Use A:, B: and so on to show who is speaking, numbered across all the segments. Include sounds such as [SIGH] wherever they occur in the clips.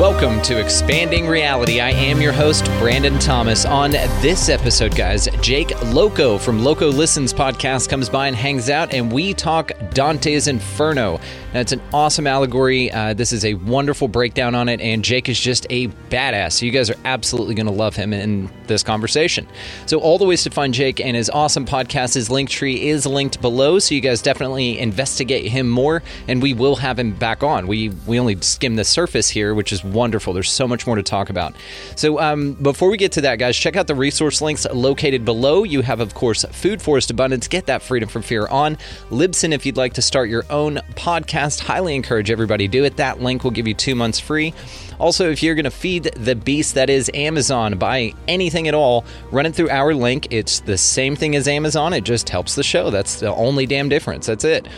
A: Welcome to Expanding Reality. I am your host, Brandon Thomas. On this episode, guys, Jake Loco from Loco Listens podcast comes by and hangs out, and we talk Dante's Inferno. Now, it's an awesome allegory. Uh, this is a wonderful breakdown on it, and Jake is just a badass. So, you guys are absolutely going to love him in this conversation. So, all the ways to find Jake and his awesome podcast, his link tree is linked below. So, you guys definitely investigate him more, and we will have him back on. We we only skim the surface here, which is wonderful. There's so much more to talk about. So, um, before we get to that, guys, check out the resource links located below. You have, of course, Food Forest Abundance. Get that freedom from fear on Libsyn if you'd like to start your own podcast. Highly encourage everybody do it. That link will give you two months free. Also, if you're going to feed the beast that is Amazon, buy anything at all, run it through our link. It's the same thing as Amazon. It just helps the show. That's the only damn difference. That's it.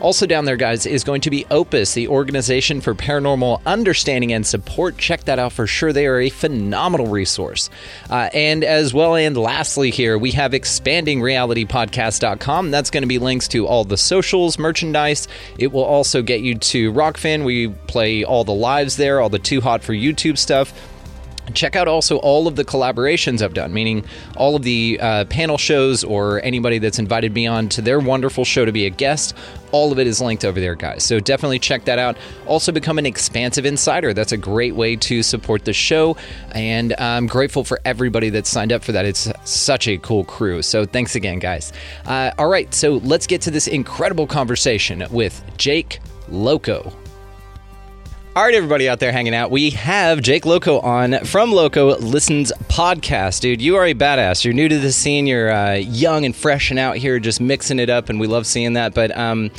A: Also, down there, guys, is going to be Opus, the Organization for Paranormal Understanding and Support. Check that out for sure. They are a phenomenal resource. Uh, and as well, and lastly, here, we have expandingrealitypodcast.com. That's going to be links to all the socials, merchandise. It will also get you to Rokfin. We play all the lives there, all the Too Hot for YouTube stuff. Check out also all of the collaborations I've done, meaning all of the uh, panel shows or anybody that's invited me on to their wonderful show to be a guest. All of it is linked over there, guys. So definitely check that out. Also, become an expansive insider. That's a great way to support the show. And I'm grateful for everybody that signed up for that. It's such a cool crew. So thanks again, guys. Uh, all right, so let's get to this incredible conversation with Jake Loco. All right, everybody out there hanging out, we have Jake Loco on from Loco Listens podcast. Dude, you are a badass. You're new to the scene. You're uh, young and fresh and out here just mixing it up, and we love seeing that. But um,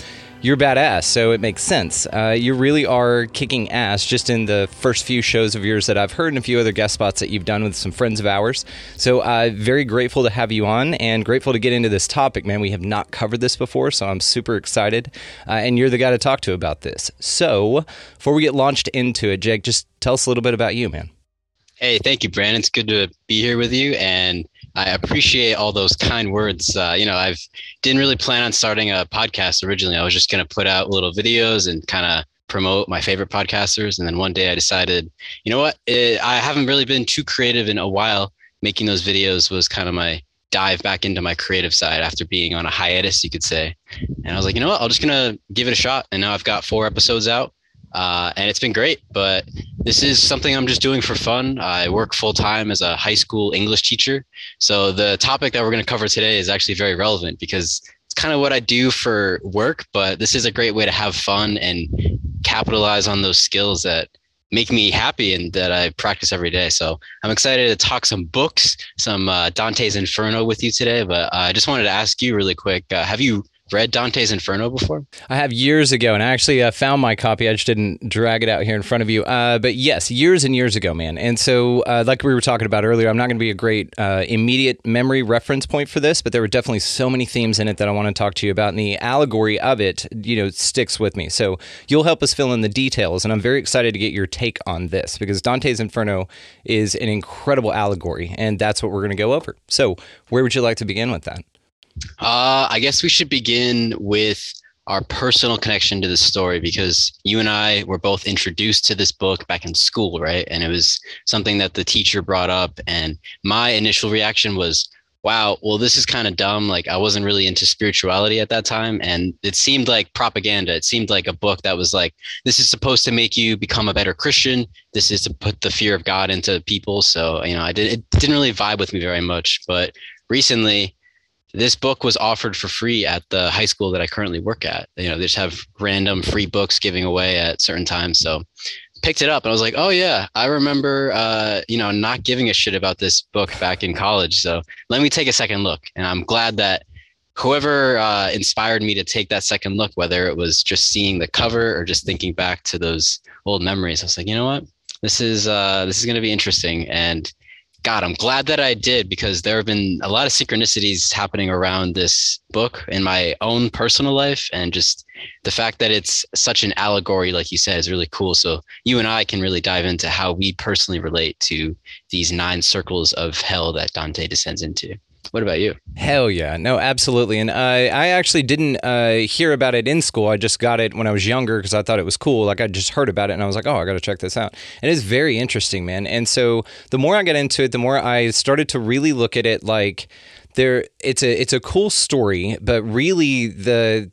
A: you're badass, so it makes sense. Uh, you really are kicking ass just in the first few shows of yours that I've heard and a few other guest spots that you've done with some friends of ours. So, uh, very grateful to have you on and grateful to get into this topic, man. We have not covered this before, so I'm super excited. Uh, and you're the guy to talk to about this. So, before we get launched into it, Jake, just tell us a little bit about you, man.
B: Hey, thank you, Brandon. It's good to be here with you. And I appreciate all those kind words. Uh, you know, I've didn't really plan on starting a podcast originally. I was just going to put out little videos and kind of promote my favorite podcasters. And then one day I decided, you know what? It, I haven't really been too creative in a while. Making those videos was kind of my dive back into my creative side after being on a hiatus, you could say. And I was like, you know what? I'm just gonna give it a shot. And now I've got four episodes out. Uh, and it's been great. But this is something I'm just doing for fun. I work full time as a high school English teacher. So the topic that we're going to cover today is actually very relevant because it's kind of what I do for work, but this is a great way to have fun and capitalize on those skills that make me happy and that I practice every day. So I'm excited to talk some books, some uh, Dante's Inferno with you today. But uh, I just wanted to ask you really quick: uh, Have you read Dante's Inferno before?
A: I have years ago, and I actually uh, found my copy. I just didn't drag it out here in front of you. Uh, but yes, years and years ago, man. And so, uh, like we were talking about earlier, I'm not going to be a great uh, immediate memory reference point for this, but there were definitely so many themes in it that I want to talk to you about, and the allegory of it, you know, sticks with me. So you'll help us fill in the details, and I'm very excited to get your take on this because Dante's Inferno is an incredible allegory, and that's what we're going to go over. So, where would you like to begin with that?
B: Uh, I guess we should begin with our personal connection to the story because you and I were both introduced to this book back in school, right? And it was something that the teacher brought up. And my initial reaction was, wow, well, this is kind of dumb. Like, I wasn't really into spirituality at that time. And it seemed like propaganda. It seemed like a book that was like, this is supposed to make you become a better Christian. This is to put the fear of God into people. So, you know, I did, it didn't really vibe with me very much. But recently, this book was offered for free at the high school that I currently work at. You know, they just have random free books giving away at certain times. So picked it up and I was like, oh yeah, I remember, uh, you know, not giving a shit about this book back in college. So let me take a second look. And I'm glad that whoever uh, inspired me to take that second look, whether it was just seeing the cover or just thinking back to those old memories, I was like, you know what, this is uh, this is going to be interesting. And God, I'm glad that I did because there have been a lot of synchronicities happening around this book in my own personal life. And just the fact that it's such an allegory, like you said, is really cool. So you and I can really dive into how we personally relate to these nine circles of hell that Dante descends into. What about you?
A: Hell yeah. No, absolutely. And I, I actually didn't uh, hear about it in school. I just got it when I was younger because I thought it was cool. Like I just heard about it and I was like, oh, I got to check this out. And it's very interesting, man. And so the more I got into it, the more I started to really look at it like there it's a it's a cool story, but really the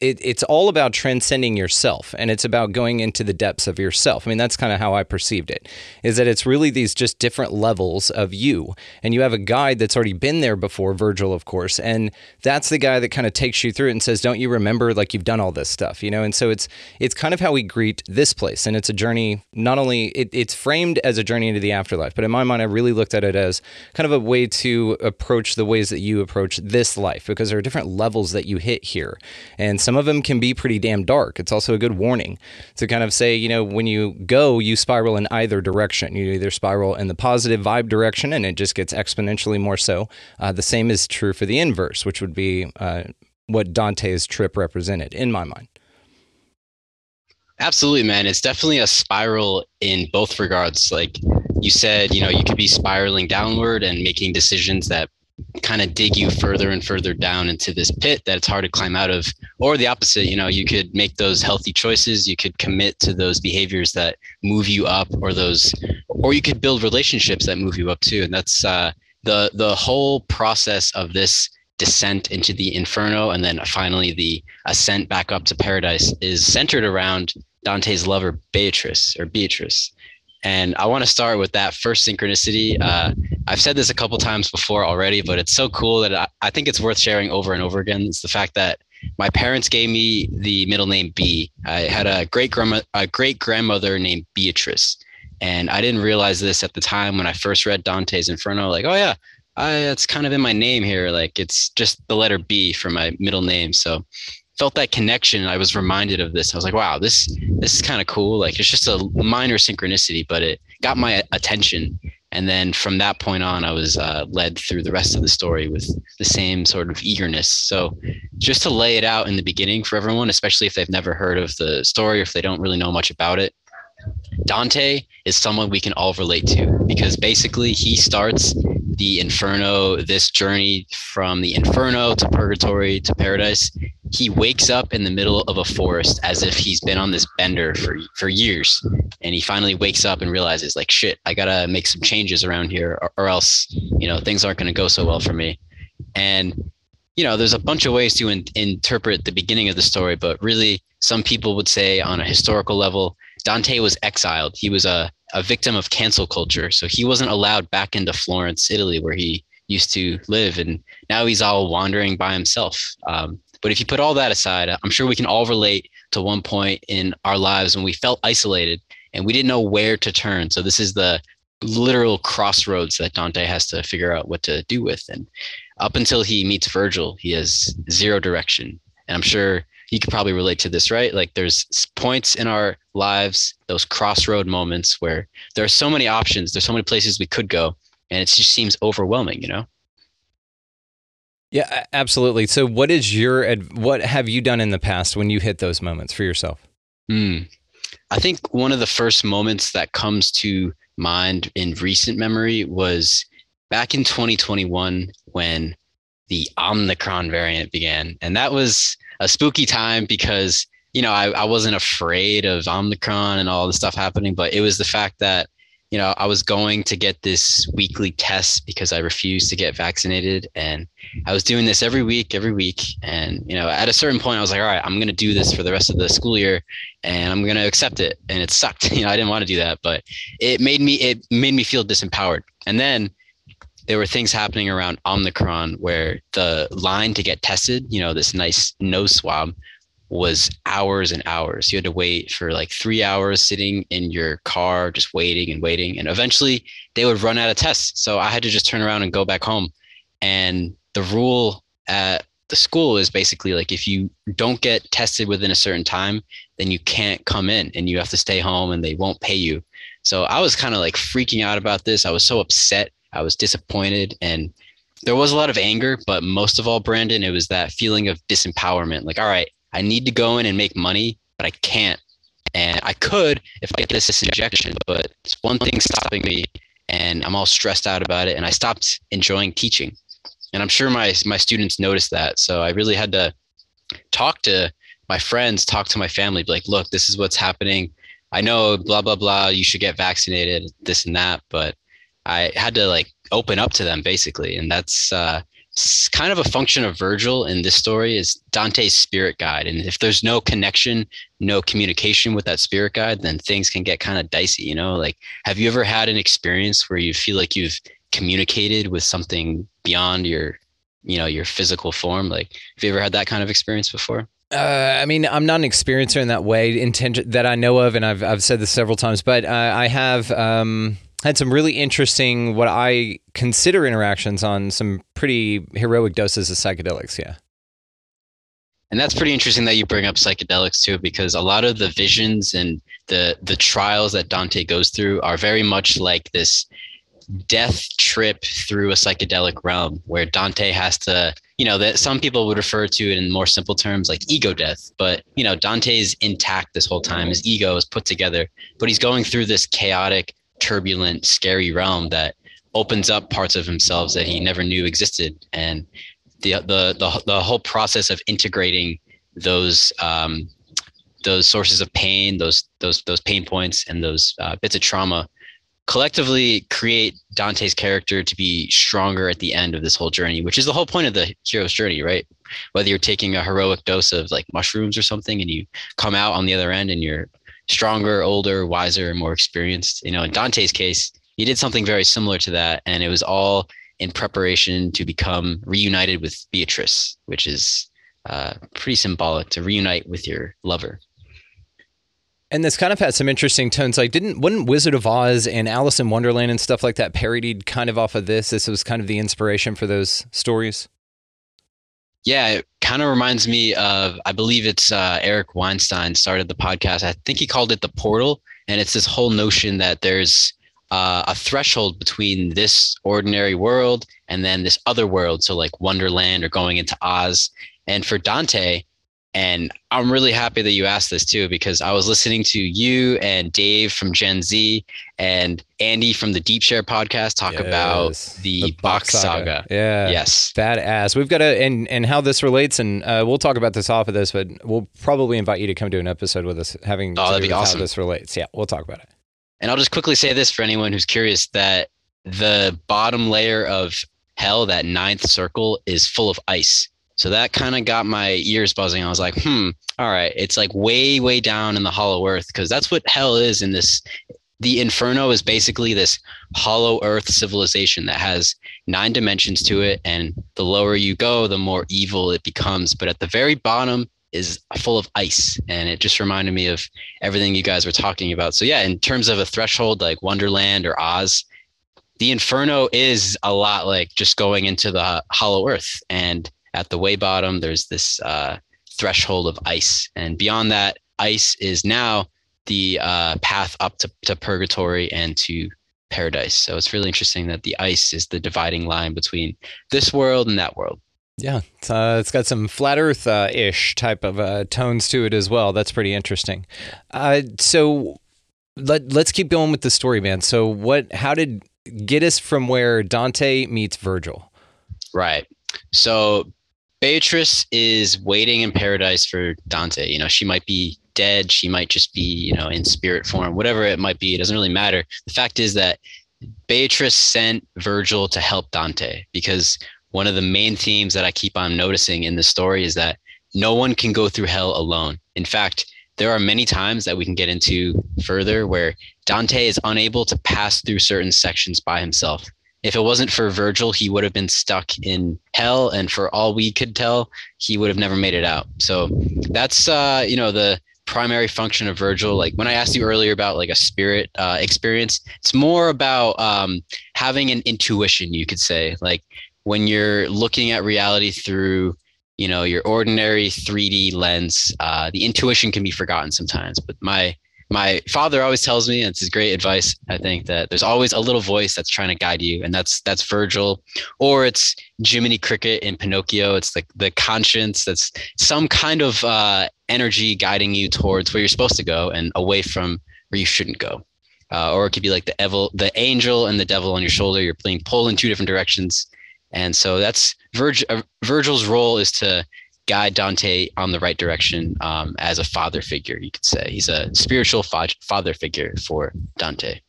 A: it, it's all about transcending yourself and it's about going into the depths of yourself. I mean, that's kind of how I perceived it is that it's really these just different levels of you. And you have a guide that's already been there before, Virgil, of course. And that's the guy that kind of takes you through it and says, Don't you remember like you've done all this stuff, you know? And so it's it's kind of how we greet this place. And it's a journey, not only it, it's framed as a journey into the afterlife, but in my mind, I really looked at it as kind of a way to approach the ways that you approach this life because there are different levels that you hit here. And some of them can be pretty damn dark. It's also a good warning to kind of say, you know, when you go, you spiral in either direction. You either spiral in the positive vibe direction and it just gets exponentially more so. Uh, the same is true for the inverse, which would be uh, what Dante's trip represented in my mind.
B: Absolutely, man. It's definitely a spiral in both regards. Like you said, you know, you could be spiraling downward and making decisions that kind of dig you further and further down into this pit that it's hard to climb out of. Or the opposite you know you could make those healthy choices. You could commit to those behaviors that move you up or those or you could build relationships that move you up too. And that's uh, the the whole process of this descent into the inferno and then finally the ascent back up to paradise is centered around Dante's lover Beatrice or Beatrice and I want to start with that first synchronicity. Uh, I've said this a couple times before already, but it's so cool that I, I think it's worth sharing over and over again. It's the fact that my parents gave me the middle name B. I had a great grandma, a great grandmother named Beatrice, and I didn't realize this at the time when I first read Dante's Inferno. Like, oh yeah, I, it's kind of in my name here. Like, it's just the letter B for my middle name. So felt that connection i was reminded of this. I was like wow this this is kind of cool. Like it's just a minor synchronicity but it got my attention. And then from that point on i was uh, led through the rest of the story with the same sort of eagerness. So just to lay it out in the beginning for everyone especially if they've never heard of the story or if they don't really know much about it dante is someone we can all relate to because basically he starts the inferno this journey from the inferno to purgatory to paradise. He wakes up in the middle of a forest as if he's been on this bender for for years. And he finally wakes up and realizes like shit i gotta make some changes around here or, or else you know things aren't to go so well for me. And you know there's a bunch of ways to in, interpret the beginning of the story but really some people would say on a historical level dante was exiled he was a, a victim of cancel culture so he wasn't allowed back into florence italy where he used to live and now he's all wandering by himself um, but if you put all that aside, I'm sure we can all relate to one point in our lives when we felt isolated and we didn't know where to turn. So this is the literal crossroads that Dante has to figure out what to do with. And up until he meets Virgil, he has zero direction. And I'm sure you could probably relate to this, right? Like there's points in our lives, those crossroad moments where there are so many options, there's so many places we could go, and it just seems overwhelming, you know?
A: Yeah, absolutely. So, what is your what have you done in the past when you hit those moments for yourself?
B: Mm. I think one of the first moments that comes to mind in recent memory was back in 2021 when the Omicron variant began, and that was a spooky time because you know I, I wasn't afraid of Omicron and all the stuff happening, but it was the fact that you know, I was going to get this weekly test because I refused to get vaccinated. And I was doing this every week, every week. And, you know, at a certain point, I was like, all right, I'm to do this for the rest of the school year and I'm to accept it. And it sucked. [LAUGHS] You know, I didn't want to do that, but it made me, it made me feel disempowered. And then there were things happening around Omicron where the line to get tested, you know, this nice nose swab was hours and hours. You had to wait for like three hours sitting in your car, just waiting and waiting. And eventually they would run out of tests. So I had to just turn around and go back home. And the rule at the school is basically like if you don't get tested within a certain time, then you can't come in and you have to stay home and they won't pay you. So I was kind of like freaking out about this. I was so upset. I was disappointed and there was a lot of anger, but most of all, Brandon, it was that feeling of disempowerment. Like, all right, I need to go in and make money, but I can't. And I could if I get this injection, but it's one thing stopping me and I'm all stressed out about it. And I stopped enjoying teaching. And I'm sure my, my students noticed that. So I really had to talk to my friends, talk to my family, be like, look, this is what's happening. I know blah, blah, blah, you should get vaccinated, this and that. But I had to like open up to them basically. And that's, uh, kind of a function of Virgil in this story is Dante's spirit guide. And if there's no connection, no communication with that spirit guide, then things can get kind of dicey, you know? Like, have you ever had an experience where you feel like you've communicated with something beyond your, you know, your physical form? Like, have you ever had that kind of experience before?
A: Uh, I mean, I'm not an experiencer in that way, that I know of, and I've I've said this several times, but uh, I have. Um, had some really interesting, what I consider interactions on some pretty heroic doses of psychedelics. Yeah.
B: And that's pretty interesting that you bring up psychedelics too, because a lot of the visions and the the trials that Dante goes through are very much like this death trip through a psychedelic realm where Dante has to, you know, that some people would refer to it in more simple terms like ego death, but you know, Dante is intact this whole time. His ego is put together, but he's going through this chaotic turbulent, scary realm that opens up parts of himself that he never knew existed. And the the the, the whole process of integrating those um, those sources of pain, those those those pain points, and those uh, bits of trauma collectively create Dante's character to be stronger at the end of this whole journey, which is the whole point of the hero's journey, right? Whether you're taking a heroic dose of like mushrooms or something and you come out on the other end and you're stronger, older, wiser, and more experienced. You know, in Dante's case, he did something very similar to that, and it was all in preparation to become reunited with Beatrice, which is uh, pretty symbolic to reunite with your lover.
A: And this kind of had some interesting tones. Like, didn't wasn't Wizard of Oz and Alice in Wonderland and stuff like that parodied kind of off of this? This was kind of the inspiration for those stories.
B: Yeah, it kind of reminds me of I believe it's uh, Eric Weinstein started the podcast. I think he called it the Portal, and it's this whole notion that there's uh, a threshold between this ordinary world and then this other world. So like Wonderland or going into Oz. And for Dante, and I'm really happy that you asked this too, because I was listening to you and Dave from Gen Z and Andy from the Deep Share podcast talk yes. about the, the Box saga. saga.
A: Yeah.
B: Yes.
A: Badass. We've got to, and, and how this relates, and uh, we'll talk about this off of this, but we'll probably invite you to come to an episode with us having
B: oh, that'd be awesome.
A: how this relates. Yeah, we'll talk about it.
B: And I'll just quickly say this for anyone who's curious that the bottom layer of hell, that ninth circle, is full of ice. So that kind of got my ears buzzing. I was like, hmm, all right. It's like way, way down in the hollow earth because that's what hell is in this. The inferno is basically this hollow earth civilization that has nine dimensions to it. And the lower you go, the more evil it becomes. But at the very bottom is full of ice. And it just reminded me of everything you guys were talking about. So, yeah, in terms of a threshold like Wonderland or Oz, the inferno is a lot like just going into the hollow earth. And at the way bottom, there's this uh, threshold of ice. And beyond that, ice is now the uh, path up to, to purgatory and to paradise. So it's really interesting that the ice is the dividing line between this world and that world.
A: Yeah, it's, uh, it's got some flat Earth uh, ish type of uh, tones to it as well. That's pretty interesting. Uh, so let let's keep going with the story, man. So what? How did get us from where Dante meets Virgil?
B: Right. So Beatrice is waiting in paradise for Dante. You know, she might be dead, she might just be, you know, in spirit form, whatever it might be. It doesn't really matter. The fact is that Beatrice sent Virgil to help Dante because one of the main themes that I keep on noticing in the story is that no one can go through hell alone. In fact, there are many times that we can get into further where Dante is unable to pass through certain sections by himself. If it wasn't for Virgil, he would have been stuck in hell, and for all we could tell, he would have never made it out. So that's uh, you know the primary function of Virgil. Like when I asked you earlier about like a spirit uh, experience, it's more about um, having an intuition, you could say. Like when you're looking at reality through you know your ordinary 3d lens uh, the intuition can be forgotten sometimes but my my father always tells me and it's great advice i think that there's always a little voice that's trying to guide you and that's that's virgil or it's jiminy cricket in pinocchio. It's like the, the conscience that's some kind of uh, energy guiding you towards where you're supposed to go and away from where you shouldn't go. Uh, or it could be like the evil the angel and the devil on your shoulder. You're being pulled in two different directions. And so that's Virg- uh, Virgil's role is to guide Dante on the right direction um, as a father figure, you could say. He's a spiritual fa- father figure for Dante.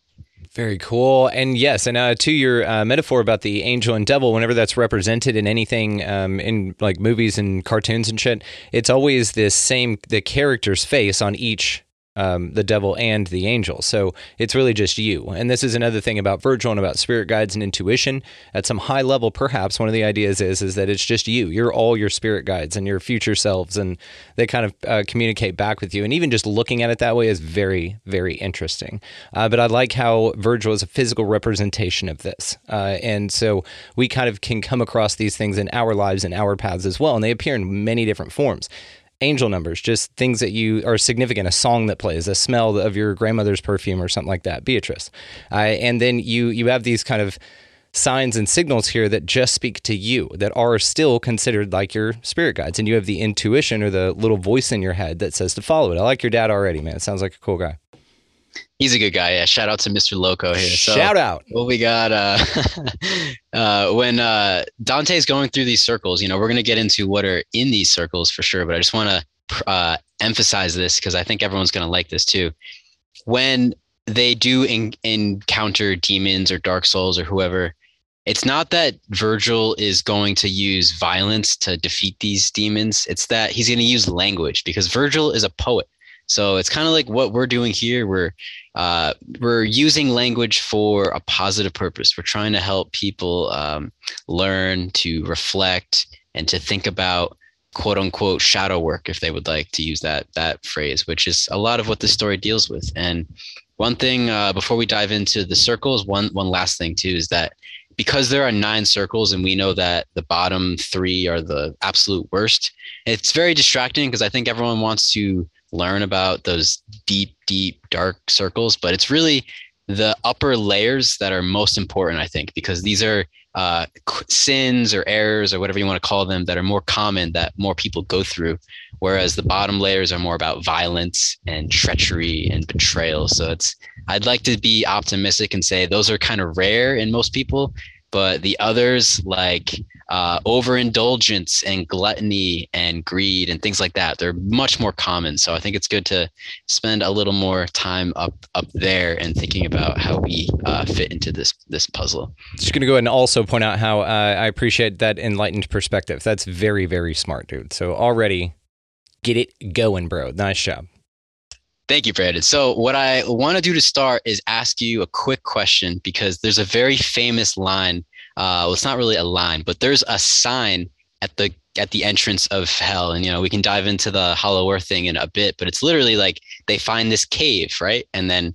A: Very cool. And yes, and uh, to your uh, metaphor about the angel and devil, whenever that's represented in anything um, in like movies and cartoons and shit, it's always this same the character's face on each um, the devil and the angel. So it's really just you. And this is another thing about Virgil and about spirit guides and intuition. At some high level, perhaps one of the ideas is is that it's just you. You're all your spirit guides and your future selves, and they kind of uh, communicate back with you. And even just looking at it that way is very, very interesting. Uh, but I like how Virgil is a physical representation of this, uh, and so we kind of can come across these things in our lives and our paths as well, and they appear in many different forms angel numbers, just things that you are significant, a song that plays, a smell of your grandmother's perfume or something like that, Beatrice. Uh, and then you you have these kind of signs and signals here that just speak to you that are still considered like your spirit guides and you have the intuition or the little voice in your head that says to follow it. I like your dad already, man. It sounds like a cool guy.
B: He's a good guy. Yeah. Shout out to Mr. Loco here.
A: So, Shout out.
B: Well, we got uh, [LAUGHS] uh, when uh, Dante's going through these circles, you know, we're going to get into what are in these circles for sure, but I just want to uh, emphasize this because I think everyone's going to like this too. When they do in- encounter demons or dark souls or whoever, it's not that Virgil is going to use violence to defeat these demons. It's that he's going to use language because Virgil is a poet. So it's kind of like what we're doing here. We're uh, we're using language for a positive purpose. We're trying to help people um, learn to reflect and to think about quote unquote shadow work, if they would like to use that that phrase, which is a lot of what the story deals with. And one thing uh, before we dive into the circles, one one last thing too is that because there are nine circles and we know that the bottom three are the absolute worst, it's very distracting because I think everyone wants to learn about those deep, deep, dark circles, but it's really the upper layers that are most important, I think, because these are uh, sins or errors or whatever you want to call them that are more common that more people go through, whereas the bottom layers are more about violence and treachery and betrayal. So it's I'd like to be optimistic and say those are kind of rare in most people, but the others like uh, overindulgence and gluttony and greed and things like that. They're much more common. So i think it's good to spend a little more time up up there and thinking about how we uh, fit into this this puzzle.
A: Just going to go ahead and also point out how uh, i appreciate that enlightened perspective. That's very very smart dude. So already get it going bro. Nice job.
B: Thank you, Brandon. So, what I want to do to start is ask you a quick question because there's a very famous line uh, well, it's not really a line, but there's a sign at the at the entrance of hell, and you know we can dive into the Hollow Earth thing in a bit, but it's literally like they find this cave, right, and then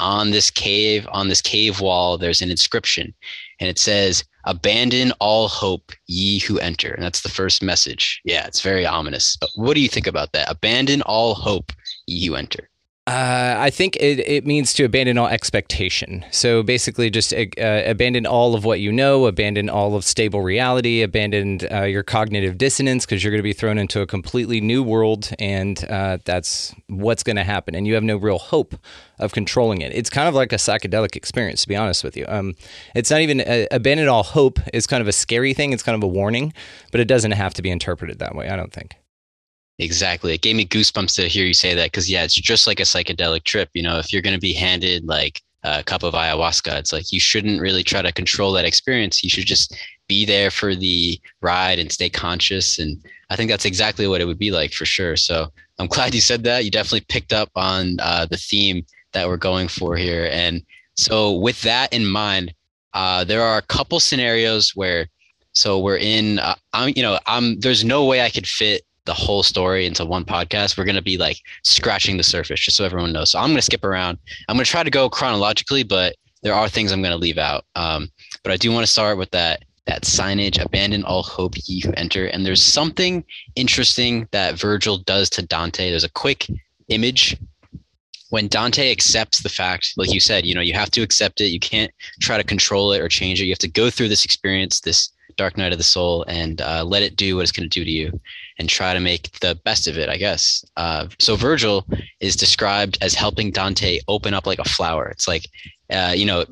B: on this cave, on this cave wall, there's an inscription, and it says, "Abandon all hope, ye who enter." And that's the first message. Yeah, it's very ominous. But what do you think about that? Abandon all hope, ye who enter.
A: Uh, I think it, it means to abandon all expectation. So basically, just uh, abandon all of what you know, abandon all of stable reality, abandon uh, your cognitive dissonance because you're going to be thrown into a completely new world, and uh, that's what's going to happen. And you have no real hope of controlling it. It's kind of like a psychedelic experience, to be honest with you. Um, it's not even uh, abandon all hope is kind of a scary thing. It's kind of a warning, but it doesn't have to be interpreted that way. I don't think.
B: Exactly. It gave me goosebumps to hear you say that because, yeah, it's just like a psychedelic trip. You know, if you're going to be handed like a cup of ayahuasca, it's like you shouldn't really try to control that experience. You should just be there for the ride and stay conscious. And I think that's exactly what it would be like for sure. So I'm [LAUGHS] glad you said that. You definitely picked up on uh, the theme that we're going for here. And so, with that in mind, uh, there are a couple scenarios where, so we're in, uh, I'm, you know, I'm, there's no way I could fit the whole story into one podcast. We're going to be like scratching the surface just so everyone knows. So I'm going to skip around. I'm going to try to go chronologically, but there are things I'm going to leave out. Um, but I do want to start with that that signage, abandon all hope ye who enter. And there's something interesting that Virgil does to Dante. There's a quick image when Dante accepts the fact, like you said, you know, you have to accept it. You can't try to control it or change it. You have to go through this experience, this dark night of the soul, and uh, let it do what it's going to do to you, and try to make the best of it. I guess. Uh, so Virgil is described as helping Dante open up like a flower. It's like, uh, you know,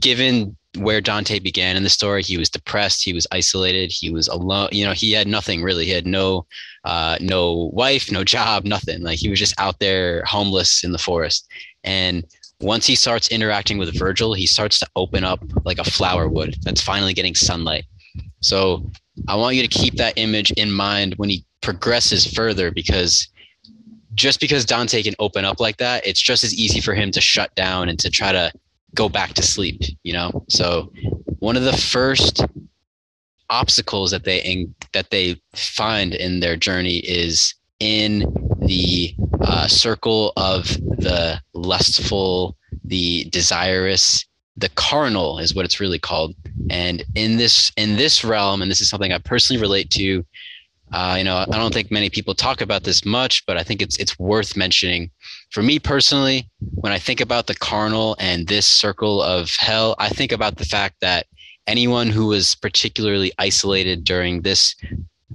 B: given where Dante began in the story, he was depressed, he was isolated, he was alone. You know, he had nothing really. He had no, uh, no wife, no job, nothing. Like he was just out there homeless in the forest. And once he starts interacting with Virgil, he starts to open up like a flower would that's finally getting sunlight. So I want you to keep that image in mind when he progresses further because just because Dante can open up like that, it's just as easy for him to shut down and to try to go back to sleep you know? So one of the first obstacles that they in, that they find in their journey is in the uh, circle of the lustful the desirous the carnal is what it's really called and in this in this realm and this is something i personally relate to uh, you know, I don't think many people talk about this much, but I think it's it's worth mentioning. For me personally, when I think about the carnal and this circle of hell, I think about the fact that anyone who was particularly isolated during this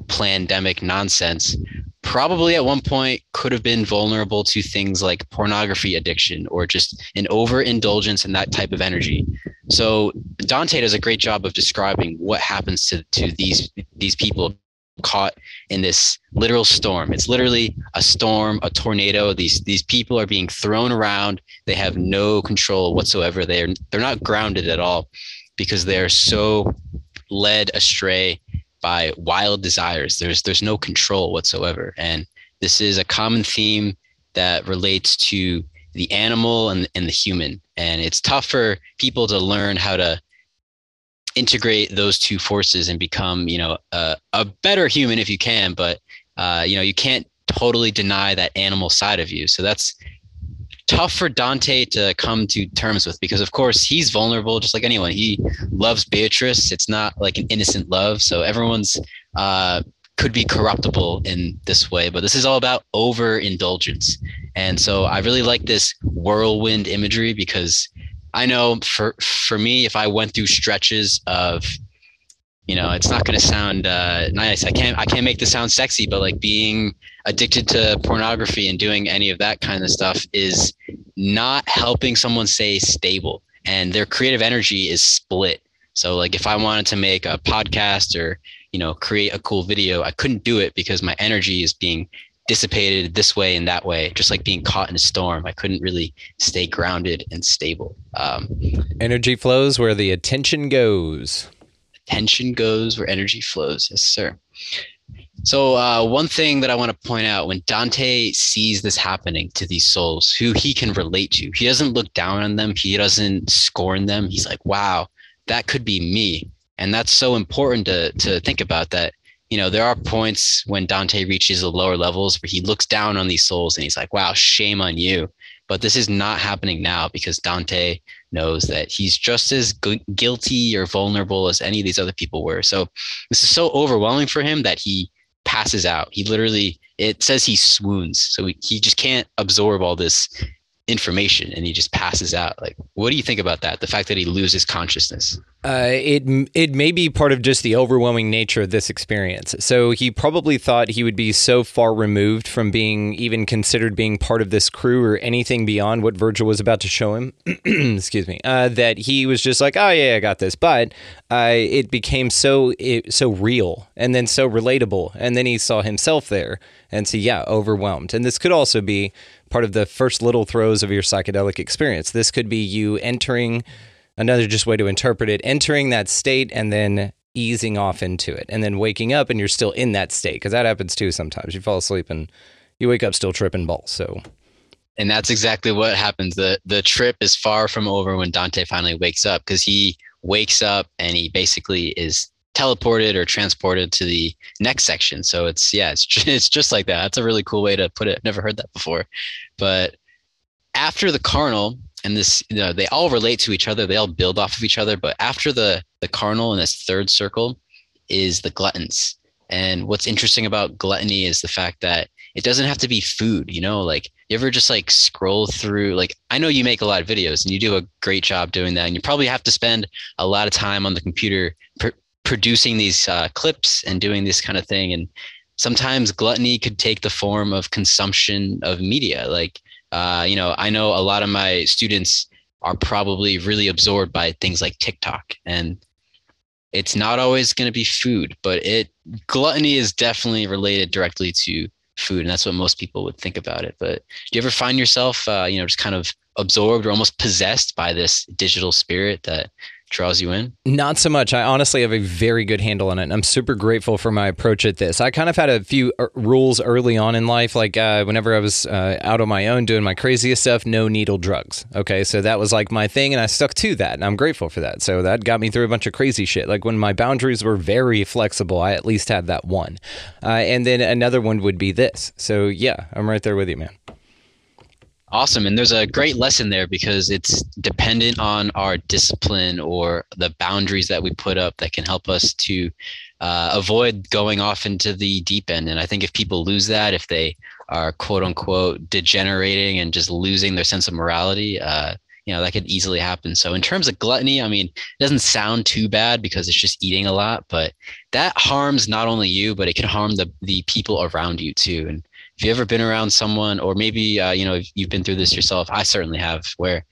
B: pandemic nonsense probably at one point could have been vulnerable to things like pornography addiction or just an overindulgence in that type of energy. So Dante does a great job of describing what happens to, to these these people caught in this literal storm. It's literally a storm, a tornado. These these people are being thrown around. They have no control whatsoever. They're they're not grounded at all because they're so led astray by wild desires. There's there's no control whatsoever. And this is a common theme that relates to the animal and, and the human. And it's tough for people to learn how to integrate those two forces and become you know a, a better human if you can but uh, you know you can't totally deny that animal side of you so that's tough for dante to come to terms with because of course he's vulnerable just like anyone. He loves beatrice. It's not like an innocent love. So everyone's uh, could be corruptible in this way. But this is all about overindulgence. And so i really like this whirlwind imagery because I know for for me, if I went through stretches of, you know, it's not going to sound uh, nice. I can't I can't make this sound sexy, but like being addicted to pornography and doing any of that kind of stuff is not helping someone stay stable, and their creative energy is split. So like if I wanted to make a podcast or you know create a cool video, I couldn't do it because my energy is being dissipated this way and that way, just like being caught in a storm. I couldn't really stay grounded and stable. Um,
A: energy flows where the attention goes.
B: Attention goes where energy flows. Yes, sir. So, uh, one thing that I want to point out when Dante sees this happening to these souls who he can relate to, he doesn't look down on them, he doesn't scorn them. He's like, wow, that could be me. And that's so important to, to think about that you know, there are points when Dante reaches the lower levels where he looks down on these souls and he's like, wow, shame on you. But this is not happening now because Dante knows that he's just as gu- guilty or vulnerable as any of these other people were. So this is so overwhelming for him that he passes out. He literally, it says he swoons. So he, he just can't absorb all this information and he just passes out. Like, what do you think about that? The fact that he loses consciousness?
A: Uh, it it may be part of just the overwhelming nature of this experience. So he probably thought he would be so far removed from being even considered being part of this crew or anything beyond what Virgil was about to show him. [CLEARS THROAT] excuse me. Uh, that he was just like, oh yeah, I got this. But uh, it became so it, so real and then so relatable, and then he saw himself there, and so yeah, overwhelmed. And this could also be part of the first little throes of your psychedelic experience. This could be you entering another just way to interpret it entering that state and then easing off into it and then waking up and you're still in that state because that happens too sometimes you fall asleep and you wake up still tripping balls so
B: and that's exactly what happens. the The trip is far from over when Dante finally wakes up because he wakes up and he basically is teleported or transported to the next section. So it's yeah, it's [LAUGHS] it's just like that. That's a really cool way to put it. Never heard that before. But after the carnal and this, you know, they all relate to each other. They all build off of each other. But after the the carnal and this third circle is the gluttons. And what's interesting about gluttony is the fact that it doesn't have to be food, you know, like you ever just like scroll through like I know you make a lot of videos and you do a great job doing that and you probably have to spend a lot of time on the computer producing these uh, clips and doing this kind of thing and sometimes gluttony could take the form of consumption of media. Like uh, you know i know a lot of my students are probably really absorbed by things like tiktok and it's not always going to be food but it gluttony is definitely related directly to food and that's what most people would think about it. But do you ever find yourself uh, you know just kind of absorbed or almost possessed by this digital spirit that draws you in?
A: Not so much. I honestly have a very good handle on it. And I'm super grateful for my approach at this. I kind of had a few uh, rules early on in life. Like uh, whenever I was uh, out on my own doing my craziest stuff, no needle drugs. Okay. So that was like my thing. And I stuck to that. And I'm grateful for that. So that got me through a bunch of crazy shit. Like when my boundaries were very flexible, I at least had that one. Uh, and then another one would be this. So yeah, I'm right there with you, man.
B: Awesome. And there's a great lesson there because it's dependent on our discipline or the boundaries that we put up that can help us to uh, avoid going off into the deep end. And I think if people lose that, if they are quote unquote degenerating and just losing their sense of morality, uh, you know, that could easily happen. So in terms of gluttony, I mean, it doesn't sound too bad because it's just eating a lot, but that harms not only you, but it can harm the, the people around you too. And if you've ever been around someone, or maybe uh, you know you've been through this yourself, I certainly have, where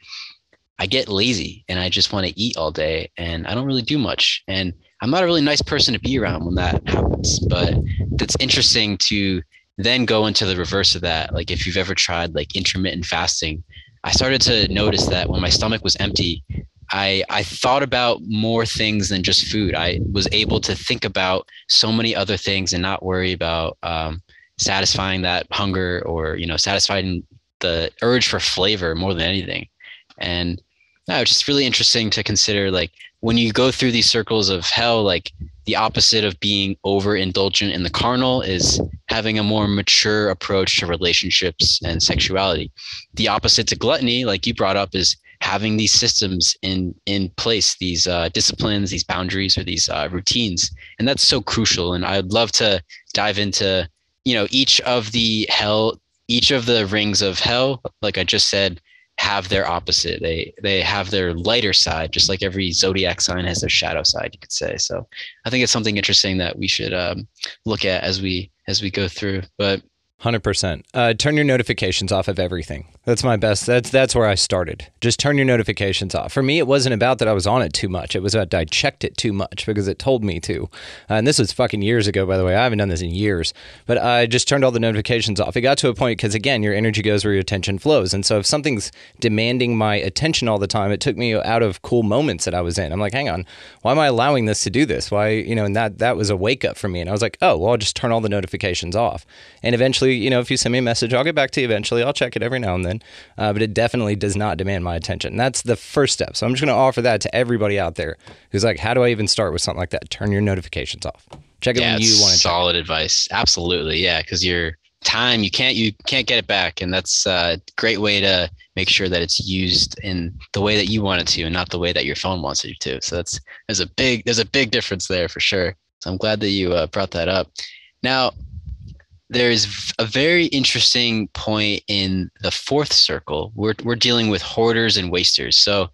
B: I get lazy and I just want to eat all day, and I don't really do much, and I'm not a really nice person to be around when that happens. But that's interesting to then go into the reverse of that. Like if you've ever tried like intermittent fasting, I started to notice that when my stomach was empty, I, I thought about more things than just food. I was able to think about so many other things and not worry about um, satisfying that hunger or you know satisfying the urge for flavor more than anything. And no, it's just really interesting to consider like when you go through these circles of hell like the opposite of being overindulgent in the carnal is having a more mature approach to relationships and sexuality. The opposite to gluttony like you brought up is having these systems in in place these uh, disciplines these boundaries or these uh, routines. And that's so crucial. And i'd love to dive into you know each of the hell each of the rings of hell like i just said have their opposite they they have their lighter side just like every zodiac sign has their shadow side you could say so i think it's something interesting that we should um, look at as we as we go through but
A: Hundred uh, percent. Turn your notifications off of everything. That's my best. That's that's where I started. Just turn your notifications off. For me, it wasn't about that I was on it too much. It was that I checked it too much because it told me to. Uh, and this was fucking years ago, by the way. I haven't done this in years. But I just turned all the notifications off. It got to a point because again, your energy goes where your attention flows. And so if something's demanding my attention all the time, it took me out of cool moments that I was in. I'm like, hang on, why am I allowing this to do this? Why, you know? And that that was a wake up for me. And I was like, oh, well, I'll just turn all the notifications off. And eventually you know, if you send me a message, I'll get back to you eventually. I'll check it every now and then, uh, but it definitely does not demand my attention. That's the first step. So I'm just going to offer that to everybody out there who's like, how do I even start with something like that? Turn your notifications off. Check it
B: yeah,
A: when you want to.
B: Solid advice. Absolutely, yeah, because your time you can't you can't get it back, and that's a great way to make sure that it's used in the way that you want it to, and not the way that your phone wants it to. So that's there's a big there's a big difference there for sure. So I'm glad that you uh, brought that up. Now, there's a very interesting point in the fourth circle. We're, we're dealing with hoarders and wasters. So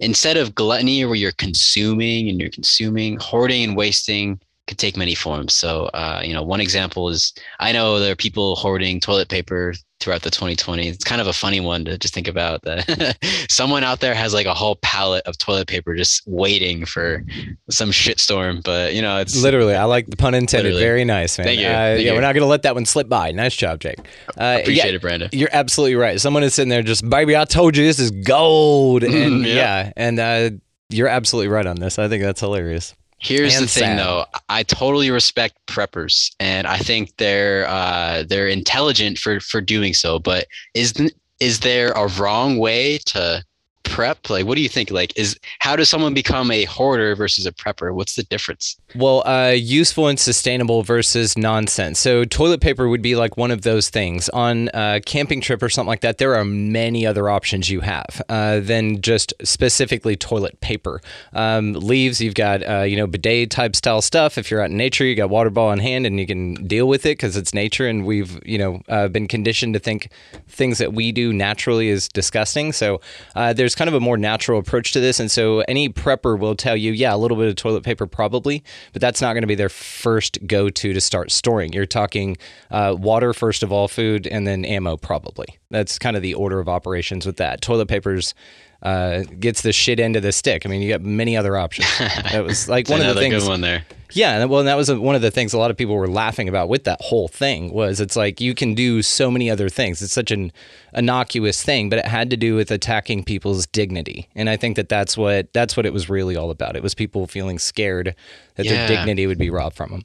B: instead of gluttony, where you're consuming and you're consuming, hoarding and wasting could take many forms. So, uh, you know, one example is I know there are people hoarding toilet paper throughout the 2020. It's kind of a funny one to just think about that [LAUGHS] someone out there has like a whole pallet of toilet paper just waiting for some shitstorm. But you know, it's
A: literally, I like the pun intended. Literally. Very nice, man.
B: Thank you. Uh,
A: Thank
B: yeah,
A: you. we're not going to let that one slip by. Nice job, Jake.
B: Uh, Appreciate yeah, it, Brandon.
A: You're absolutely right. Someone is sitting there just, baby, I told you this is gold. [LAUGHS] And yeah. yeah, and uh, you're absolutely right on this. I think that's hilarious.
B: Here's and the thing, sad. though. I totally respect preppers, and I think they're uh, they're intelligent for for doing so. But is is there a wrong way to prep? Like, what do you think? Like, is how does someone become a hoarder versus a prepper? What's the difference?
A: Well, uh, useful and sustainable versus nonsense. So, toilet paper would be like one of those things. On a camping trip or something like that, there are many other options you have uh, than just specifically toilet paper. Um, leaves, you've got, uh, you know, bidet type style stuff. If you're out in nature, you got water ball in hand and you can deal with it because it's nature. And we've, you know, uh, been conditioned to think things that we do naturally is disgusting. So, uh, there's kind of a more natural approach to this. And so, any prepper will tell you, yeah, a little bit of toilet paper probably but that's not going to be their first go to to start storing. You're talking uh, water, first of all, food, and then ammo, probably. That's kind of the order of operations with that. Toilet papers uh, gets the shit end of the stick. I mean, you got many other options. [LAUGHS] That was like one of the things.
B: good one there.
A: Yeah, well, and that was one of the things a lot of people were laughing about with that whole thing was it's like you can do so many other things. It's such an innocuous thing, but it had to do with attacking people's dignity, and I think that that's what that's what it was really all about. It was people feeling scared that
B: Yeah.
A: their dignity would be robbed from them.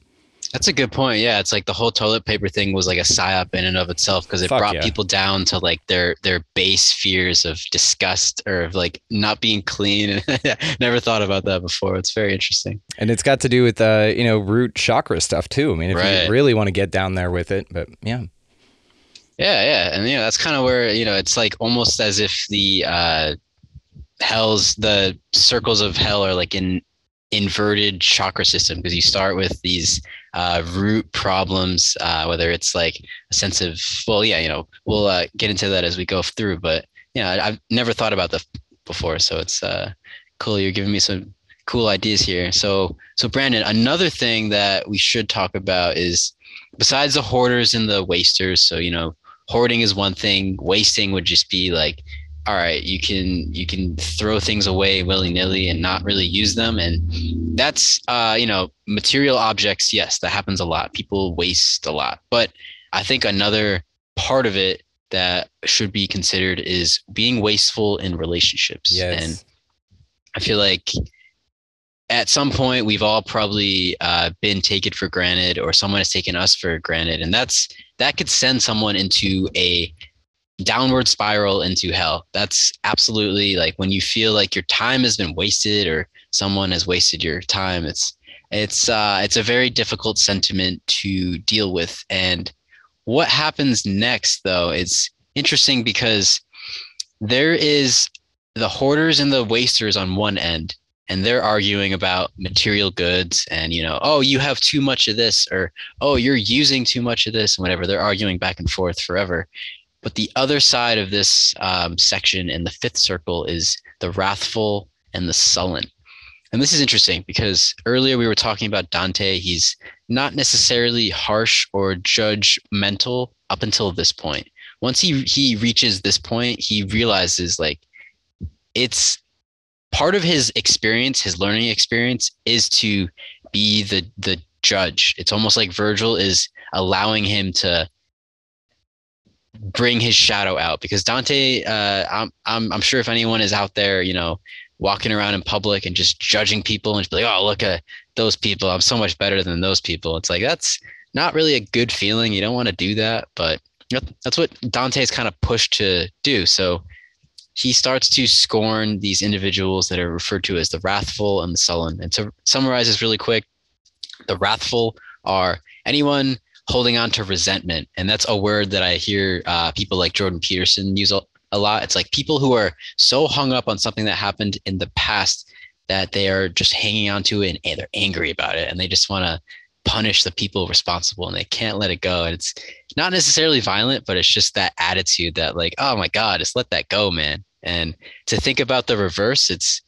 B: That's a good point. Yeah, it's like the whole toilet paper thing was like a psyop in and of itself because it
A: Fuck
B: brought
A: yeah.
B: people down to like their their base fears of disgust or of like not being clean. [LAUGHS] Never thought about that before. It's very interesting.
A: And it's got to do with uh, you know root chakra stuff too. I mean, if
B: Right.
A: you really want to get down there with it, but yeah,
B: Yeah, yeah, and you know that's kind of where you know it's like almost as if the uh, hell's the circles of hell are like in inverted chakra system because you start with these uh, root problems, uh, whether it's like a sense of well, yeah, you know, we'll uh, get into that as we go through, but yeah, I- I've never thought about that before, so it's uh, cool. You're giving me some cool ideas here. So, so Brandon, another thing that we should talk about is besides the hoarders and the wasters. So you know, hoarding is one thing. Wasting would just be like, all right, you can you can throw things away willy nilly and not really use them, and that's uh, you know, material objects. Yes, that happens a lot. People waste a lot, but I think another part of it that should be considered is being wasteful in relationships.
A: yes,
B: And I feel like at some point we've all probably uh, been taken for granted or someone has taken us for granted and that's that could send someone into a downward spiral into hell. That's absolutely like when you feel like your time has been wasted or someone has wasted your time it's it's uh it's a very difficult sentiment to deal with. And what happens next though it's interesting because there is the hoarders and the wasters on one end and they're arguing about material goods and you know oh you have too much of this or oh you're using too much of this and whatever. They're arguing back and forth forever but the other side of this um, section in the fifth circle is the wrathful and the sullen. And this is interesting because earlier we were talking about dante. He's not necessarily harsh or judgmental up until this point. Once he he reaches this point he realizes like it's part of his experience, his learning experience, is to be the the judge. It's almost like Virgil is allowing him to bring his shadow out because Dante, uh, I'm, I'm I'm sure if anyone is out there, you know, walking around in public and just judging people and like, oh, look at those people, I'm so much better than those people. It's like that's not really a good feeling. You don't want to do that, but that's what Dante's kind of pushed to do. So he starts to scorn these individuals that are referred to as the wrathful and the sullen. And to summarize this really quick, the wrathful are anyone holding on to resentment. And that's a word that I hear uh, people like Jordan Peterson use a, a lot. It's like people who are so hung up on something that happened in the past that they are just hanging on to it and they're angry about it and they just want to punish the people responsible and they can't let it go. And it's not necessarily violent, but it's just that attitude that like, oh my God, just let that go, man. And to think about the reverse, it's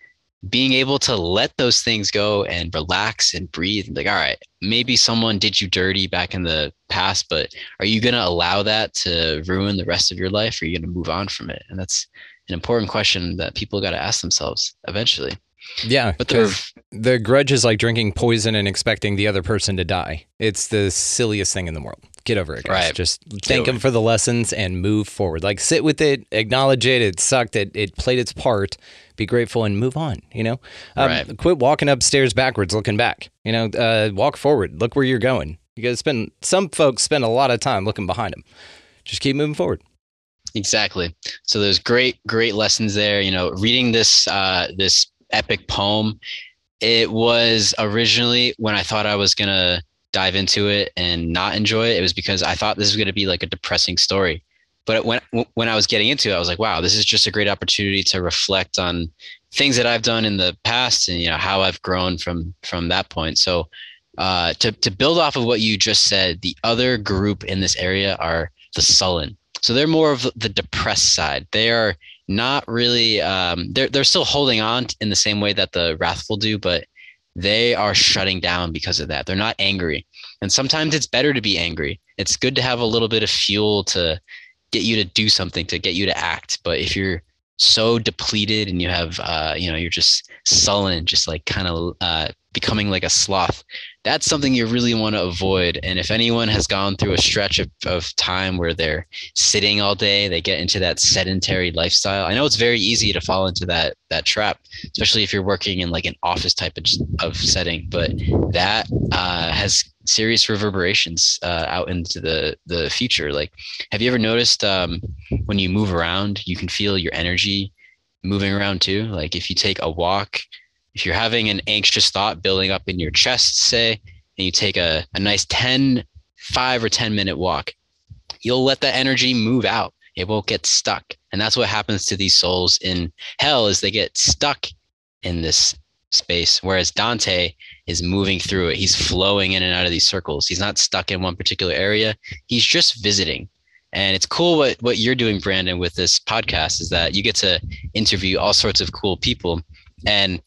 B: being able to let those things go and relax and breathe. Like, all right, maybe someone did you dirty back in the past, but are you going to allow that to ruin the rest of your life? Or are you going to move on from it? And that's an important question that people got to ask themselves eventually.
A: yeah.
B: But the
A: the grudge is like drinking poison and expecting the other person to die. It's the silliest thing in the world. Get over it, guys.
B: Right.
A: Just thank him for the lessons and move forward. Like sit with it, acknowledge it. It sucked. It it played its part. Be grateful and move on. You know, um,
B: Right.
A: quit walking upstairs backwards, looking back. You know, uh, walk forward. Look where you're going. You got to spend. Some folks spend a lot of time looking behind them. Just keep moving forward.
B: Exactly. So there's great, great lessons there. You know, reading this uh, this epic poem, it was originally when I thought I was gonna dive into it and not enjoy it. It was because I thought this was gonna be like a depressing story. But when when I was getting into it, I was like, wow, this is just a great opportunity to reflect on things that I've done in the past and you know how I've grown from from that point. So uh, to to build off of what you just said, the other group in this area are the sullen. So they're more of the depressed side. They are not really. Um, they're they're still holding on in the same way that the wrathful do, but they are shutting down because of that. They're not angry, and sometimes it's better to be angry. It's good to have a little bit of fuel to get you to do something, to get you to act. But if you're so depleted and you have, uh, you know, you're just sullen, just like kind of uh, becoming like a sloth, that's something you really want to avoid. And if anyone has gone through a stretch of, of time where they're sitting all day, they get into that sedentary lifestyle. I know it's very easy to fall into that that trap, especially if you're working in like an office type of, of setting. But that uh, has serious reverberations uh, out into the the future. Like, have you ever noticed um, when you move around, you can feel your energy moving around too? Like if you take a walk if you're having an anxious thought building up in your chest, say, and you take a, a nice 10, five or 10 minute walk, you'll let that energy move out. It won't get stuck. And that's what happens to these souls in hell is they get stuck in this space. Whereas Dante is moving through it. He's flowing in and out of these circles. He's not stuck in one particular area. He's just visiting. And it's cool what, what you're doing, Brandon, with this podcast is that you get to interview all sorts of cool people. And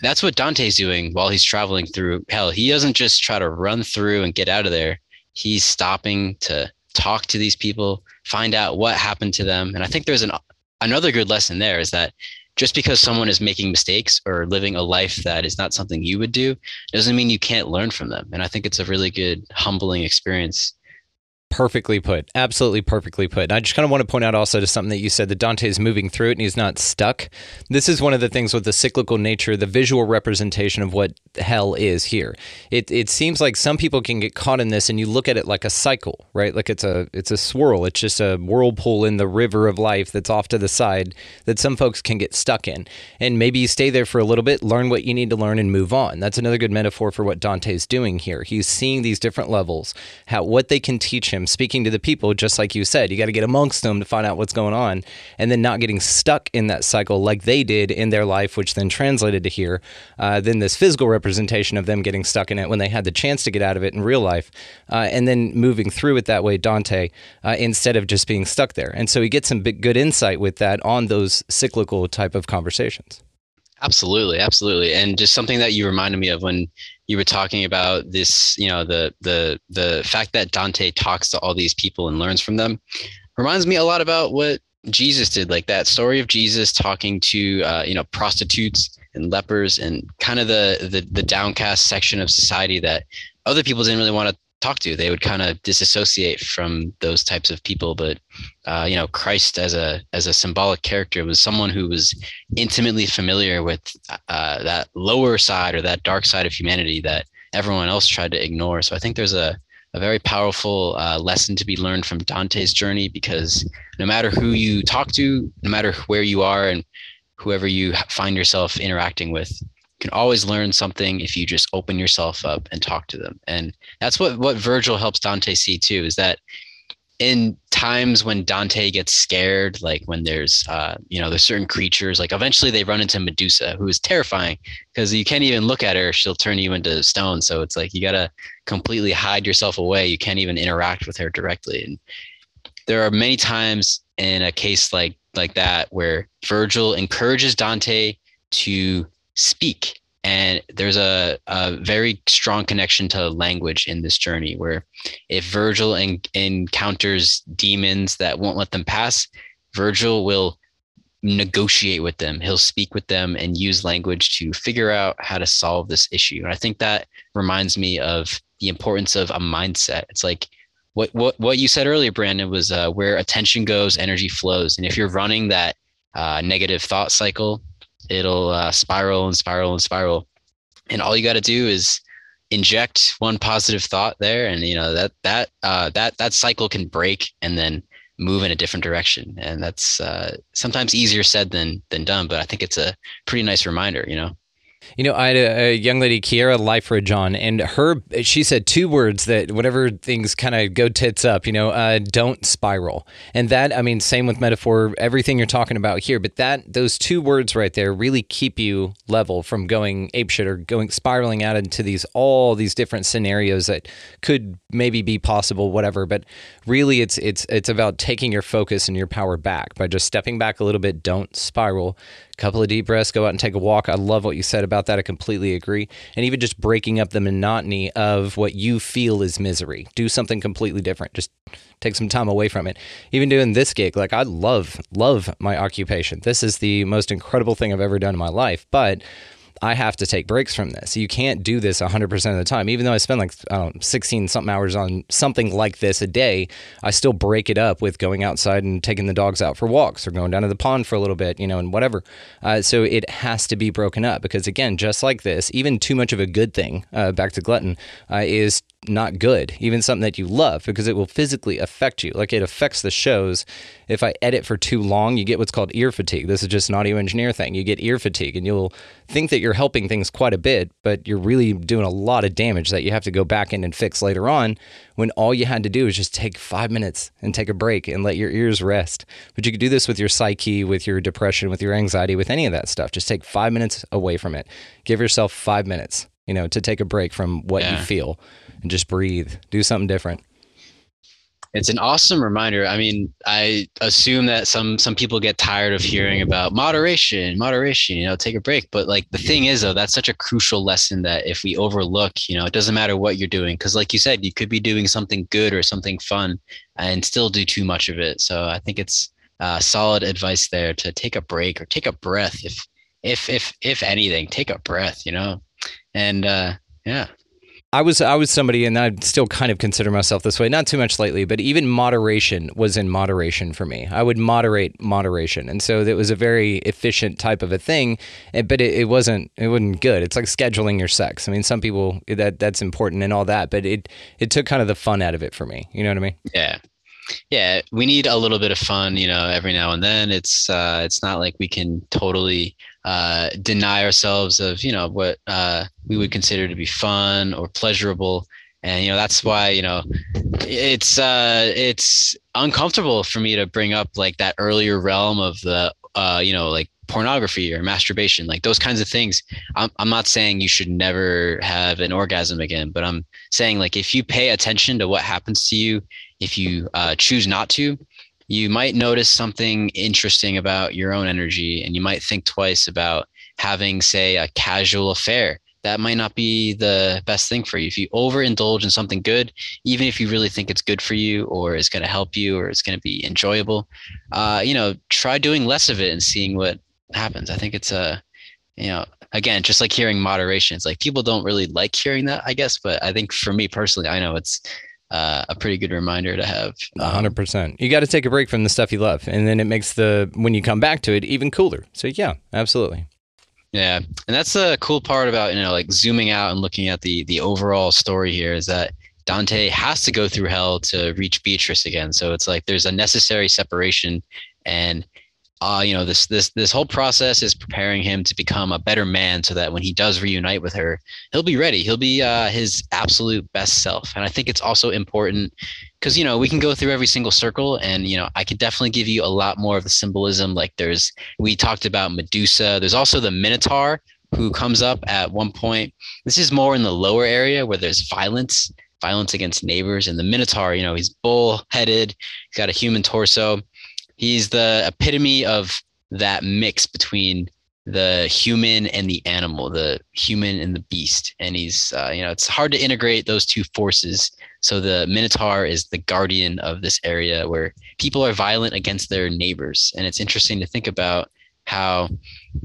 B: that's what Dante's doing while he's traveling through hell. He doesn't just try to run through and get out of there. He's stopping to talk to these people, find out what happened to them. And I think there's an another good lesson there is that just because someone is making mistakes or living a life that is not something you would do doesn't mean you can't learn from them. And I think it's a really good humbling experience
A: Perfectly put. Absolutely perfectly put. And I just kind of want to point out also to something that you said that Dante is moving through it and he's not stuck. This is one of the things with the cyclical nature, the visual representation of what hell is here. It it seems like some people can get caught in this and you look at it like a cycle, right? Like it's a it's a swirl. It's just a whirlpool in the river of life that's off to the side that some folks can get stuck in. And maybe you stay there for a little bit, learn what you need to learn and move on. That's another good metaphor for what Dante's doing here. He's seeing these different levels, how what they can teach him speaking to the people, just like you said. You got to get amongst them to find out what's going on, and then not getting stuck in that cycle like they did in their life, which then translated to here. Uh, then this physical representation of them getting stuck in it when they had the chance to get out of it in real life, uh, and then moving through it that way, Dante, uh, instead of just being stuck there. And so he gets some good insight with that on those cyclical type of conversations.
B: Absolutely, absolutely, and just something that you reminded me of when you were talking about this, you know, the the the fact that Dante talks to all these people and learns from them reminds me a lot about what Jesus did, like that story of Jesus talking to uh, you know prostitutes and lepers and kind of the, the the downcast section of society that other people didn't really want to talk to. They would kind of disassociate from those types of people. But uh, you know, Christ as a as a symbolic character was someone who was intimately familiar with uh, that lower side or that dark side of humanity that everyone else tried to ignore. So I think there's a a very powerful uh, lesson to be learned from Dante's journey because no matter who you talk to, no matter where you are, and whoever you find yourself interacting with, can always learn something if you just open yourself up and talk to them. And that's what what Virgil helps Dante see too is that in times when Dante gets scared, like when there's uh, you know there's certain creatures, like eventually they run into Medusa, who is terrifying because you can't even look at her; she'll turn you into stone. So it's like you gotta completely hide yourself away. You can't even interact with her directly. And there are many times in a case like like that where Virgil encourages Dante to speak. And there's a, a very strong connection to language in this journey where if Virgil en- encounters demons that won't let them pass, Virgil will negotiate with them. He'll speak with them and use language to figure out how to solve this issue. And I think that reminds me of the importance of a mindset. It's like what what what you said earlier, Brandon, was uh, where attention goes, energy flows. And if you're running that uh, negative thought cycle, it'll uh, spiral and spiral and spiral. And all you got to do is inject one positive thought there, and you know that that uh, that that cycle can break, and then move in a different direction. And that's uh, sometimes easier said than than done, but I think it's a pretty nice reminder, you know.
A: You know, I had a, a young lady, Kiera Lifer John, and her, she said two words that whenever things kind of go tits up, you know, uh, don't spiral. And that, I mean, same with metaphor, everything you're talking about here, but that, those two words right there really keep you level from going apeshit or going spiraling out into these, all these different scenarios that could maybe be possible, whatever. But really, it's, it's, it's about taking your focus and your power back by just stepping back a little bit. Don't spiral couple of deep breaths, go out and take a walk. I love what you said about that. I completely agree. And even just breaking up the monotony of what you feel is misery. Do something completely different. Just take some time away from it. Even doing this gig, like I love, love my occupation. This is the most incredible thing I've ever done in my life. But I have to take breaks from this. You can't do this 100% of the time. Even though I spend like I don't 16 something hours on something like this a day, I still break it up with going outside and taking the dogs out for walks or going down to the pond for a little bit, you know, and whatever. Uh, so it has to be broken up because, again, just like this, even too much of a good thing, uh, back to glutton, uh, is not good, even something that you love, because it will physically affect you. Like it affects the shows. If I edit for too long, you get what's called ear fatigue. This is just an audio engineer thing. You get ear fatigue, and you'll think that you're helping things quite a bit, but you're really doing a lot of damage that you have to go back in and fix later on when all you had to do is just take five minutes and take a break and let your ears rest. But you could do this with your psyche, with your depression, with your anxiety, with any of that stuff. Just take five minutes away from it. Give yourself five minutes, you know, to take a break from what
B: Yeah.
A: you feel and just breathe. Do something different.
B: It's an awesome reminder. I mean, I assume that some some people get tired of hearing about moderation, moderation, you know, take a break. But like the thing is though, that's such a crucial lesson that if we overlook, you know, it doesn't matter what you're doing cuz like you said, you could be doing something good or something fun and still do too much of it. So I think it's uh, solid advice there to take a break or take a breath if if if if anything, take a breath, you know. And uh yeah.
A: I was I was somebody, and I still kind of consider myself this way. Not too much lately, but even moderation was in moderation for me. I would moderate moderation, and so it was a very efficient type of a thing. eh, But it, it wasn't it wasn't good. It's like scheduling your sex. I mean, some people that that's important and all that, but it it took kind of the fun out of it for me. You know what I mean?
B: Yeah. Yeah, we need a little bit of fun, you know, every now and then. It's uh it's not like we can totally uh deny ourselves of, you know, what uh we would consider to be fun or pleasurable. And you know, that's why, you know, it's uh it's uncomfortable for me to bring up like that earlier realm of the uh, you know, like pornography or masturbation, like those kinds of things. I'm I'm not saying you should never have an orgasm again, but I'm saying like if you pay attention to what happens to you if you uh, choose not to, you might notice something interesting about your own energy and you might think twice about having, say, a casual affair. That might not be the best thing for you. If you overindulge in something good, even if you really think it's good for you or is going to help you or it's going to be enjoyable, uh, you know, try doing less of it and seeing what happens. I think it's a, you know, again, just like hearing moderation. It's like people don't really like hearing that, I guess. But I think for me personally, I know it's uh, a pretty good reminder to have.
A: A
B: Um,
A: hundred percent. You got to take a break from the stuff you love, and then it makes the when you come back to it even cooler. So yeah, absolutely.
B: Yeah, and that's the cool part about you know like zooming out and looking at the the overall story here is that Dante has to go through hell to reach Beatrice again. So it's like there's a necessary separation, and uh, you know this this this whole process is preparing him to become a better man, so that when he does reunite with her, he'll be ready. He'll be uh, his absolute best self. And I think it's also important because you know we can go through every single circle, and you know I could definitely give you a lot more of the symbolism. Like there's we talked about Medusa. There's also the Minotaur who comes up at one point. This is more in the lower area where there's violence, violence against neighbors. And the Minotaur, you know, he's bull-headed, he's got a human torso. He's the epitome of that mix between the human and the animal, the human and the beast. And he's, uh, you know, it's hard to integrate those two forces. So the Minotaur is the guardian of this area where people are violent against their neighbors. And it's interesting to think about how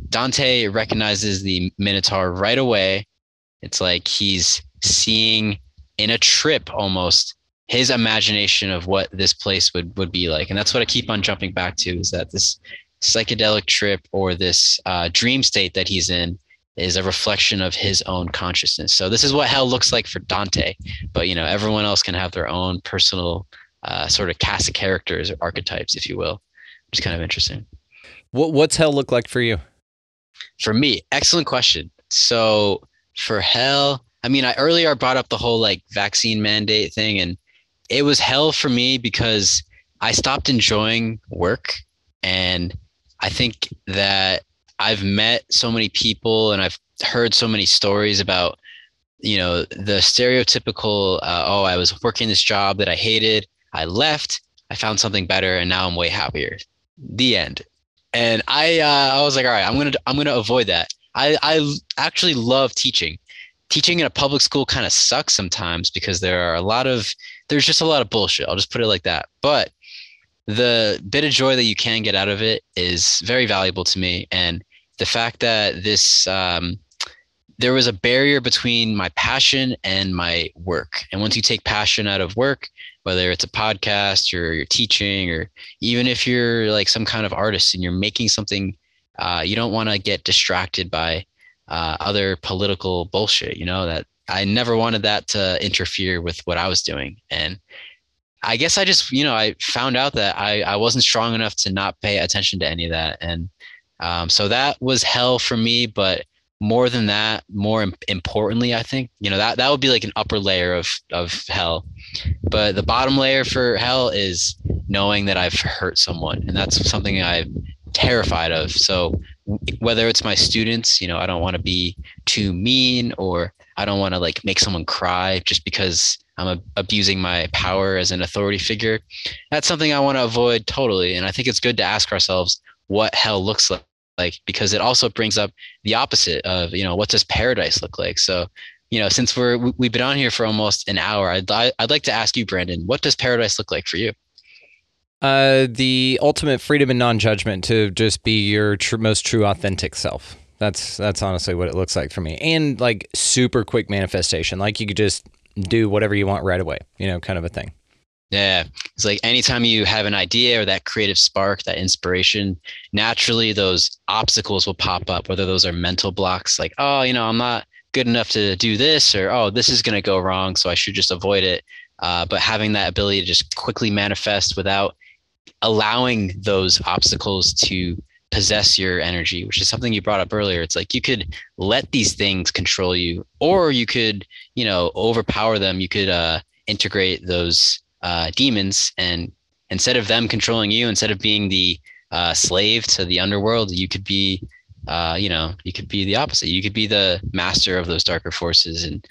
B: Dante recognizes the Minotaur right away. It's like he's seeing in a trip almost his imagination of what this place would would be like, and that's what I keep on jumping back to is that this psychedelic trip or this uh, dream state that he's in is a reflection of his own consciousness. So this is what hell looks like for Dante, but you know everyone else can have their own personal uh, sort of cast of characters or archetypes, if you will, which is kind of interesting.
A: What what's hell look like for you?
B: For me, excellent question. So for hell, I mean, I earlier brought up the whole like vaccine mandate thing, and it was hell for me because I stopped enjoying work, and I think that I've met so many people and I've heard so many stories about you know the stereotypical uh, oh i was working this job that i hated. I left. I found something better and now i'm way happier. The end. And i uh, i was like all right i'm gonna i'm gonna avoid that. I i actually love teaching. Teaching in a public school kind of sucks sometimes because there are a lot of there's just a lot of bullshit i'll just put it like that but the bit of joy that you can get out of it is very valuable to me and the fact that this um, there was a barrier between my passion and my work. And once you take passion out of work, whether it's a podcast or you're teaching, or even if you're like some kind of artist and you're making something, uh, you don't want to get distracted by uh, other political bullshit. You know that I never wanted that to interfere with what I was doing, and I guess I just you know I found out that I I wasn't strong enough to not pay attention to any of that, and um, so that was hell for me, but more than that more importantly i think you know that that would be like an upper layer of of hell. But the bottom layer for hell is knowing that i've hurt someone and that's something i'm terrified of. So whether it's my students you know i don't want to be too mean or i don't want to like make someone cry just because i'm abusing my power as an authority figure. That's something i want to avoid totally and i think it's good to ask ourselves what hell looks like like because it also brings up the opposite of you know what does paradise look like? So you know since we're we've been on here for almost an hour i'd, I'd like to ask you brandon what does paradise look like for you?
A: Uh, the ultimate freedom and non-judgment to just be your tr- most true authentic self that's that's honestly what it looks like for me and like super quick manifestation like you could just do whatever you want right away you know kind of a thing
B: yeah. It's like anytime you have an idea or that creative spark, that inspiration, naturally those obstacles will pop up, whether those are mental blocks, like, oh, you know, I'm not good enough to do this, or oh, this is going to go wrong, so I should just avoid it. Uh, but having that ability to just quickly manifest without allowing those obstacles to possess your energy, which is something you brought up earlier. It's like you could let these things control you, or you could, you know, overpower them. You could uh, integrate those uh, demons, and instead of them controlling you, instead of being the uh, slave to the underworld, you could be, uh, you know, you could be the opposite. You could be the master of those darker forces and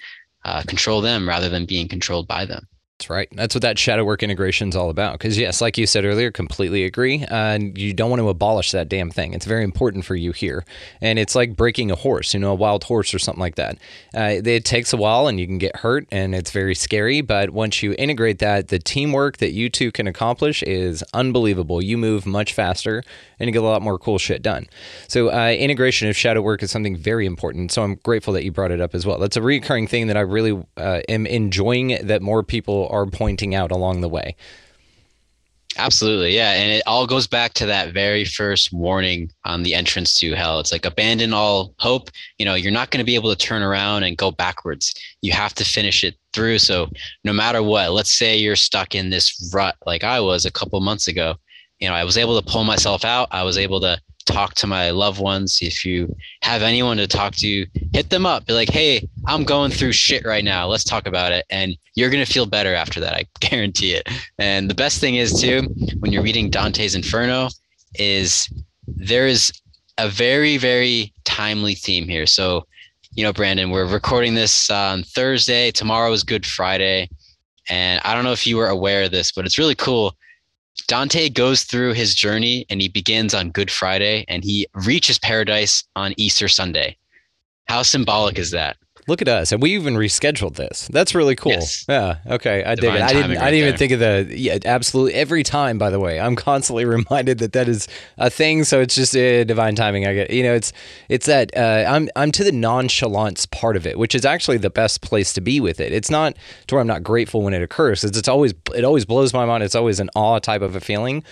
B: uh, control them rather than being controlled by them.
A: That's right. That's what that shadow work integration is all about. Because, yes, like you said earlier, completely agree. And uh, you don't want to abolish that damn thing. It's very important for you here. And it's like breaking a horse, you know, a wild horse or something like that. Uh, it takes a while and you can get hurt and it's very scary. But once you integrate that, the teamwork that you two can accomplish is unbelievable. You move much faster and you get a lot more cool shit done. So, uh, integration of shadow work is something very important. So, I'm grateful that you brought it up as well. That's a recurring thing that I really uh, am enjoying that more people are pointing out along the way.
B: Absolutely. Yeah. And it all goes back to that very first warning on the entrance to hell. It's like abandon all hope. You know, you're not going to be able to turn around and go backwards. You have to finish it through. So no matter what, let's say you're stuck in this rut like I was a couple months ago. You know, I was able to pull myself out. I was able to talk to my loved ones. If you have anyone to talk to, hit them up. Be like, hey, I'm going through shit right now. Let's talk about it. And you're going to feel better after that. I [LAUGHS] guarantee it. And the best thing is, too, when you're reading Dante's Inferno, is there is a very, very timely theme here. So, you know, Brandon, we're recording this on Thursday. Tomorrow is Good Friday. And I don't know if you were aware of this, but it's really cool Dante goes through his journey and he begins on Good Friday and he reaches paradise on Easter Sunday. How symbolic is that?
A: Look at us, and we even rescheduled this. That's really cool.
B: Yes.
A: Yeah. Okay. I
B: Divine
A: dig it. I didn't.
B: timing
A: I didn't even think of the. Yeah. Absolutely. Every time. By the way, I'm [LAUGHS] constantly reminded that that is a thing. So it's just uh, divine timing. I get. You know. It's. It's that. Uh, I'm. I'm to the nonchalance part of it, which is actually the best place to be with it. It's not to where I'm not grateful when it occurs. It's. It's always. It always blows my mind. It's always an awe type of a feeling,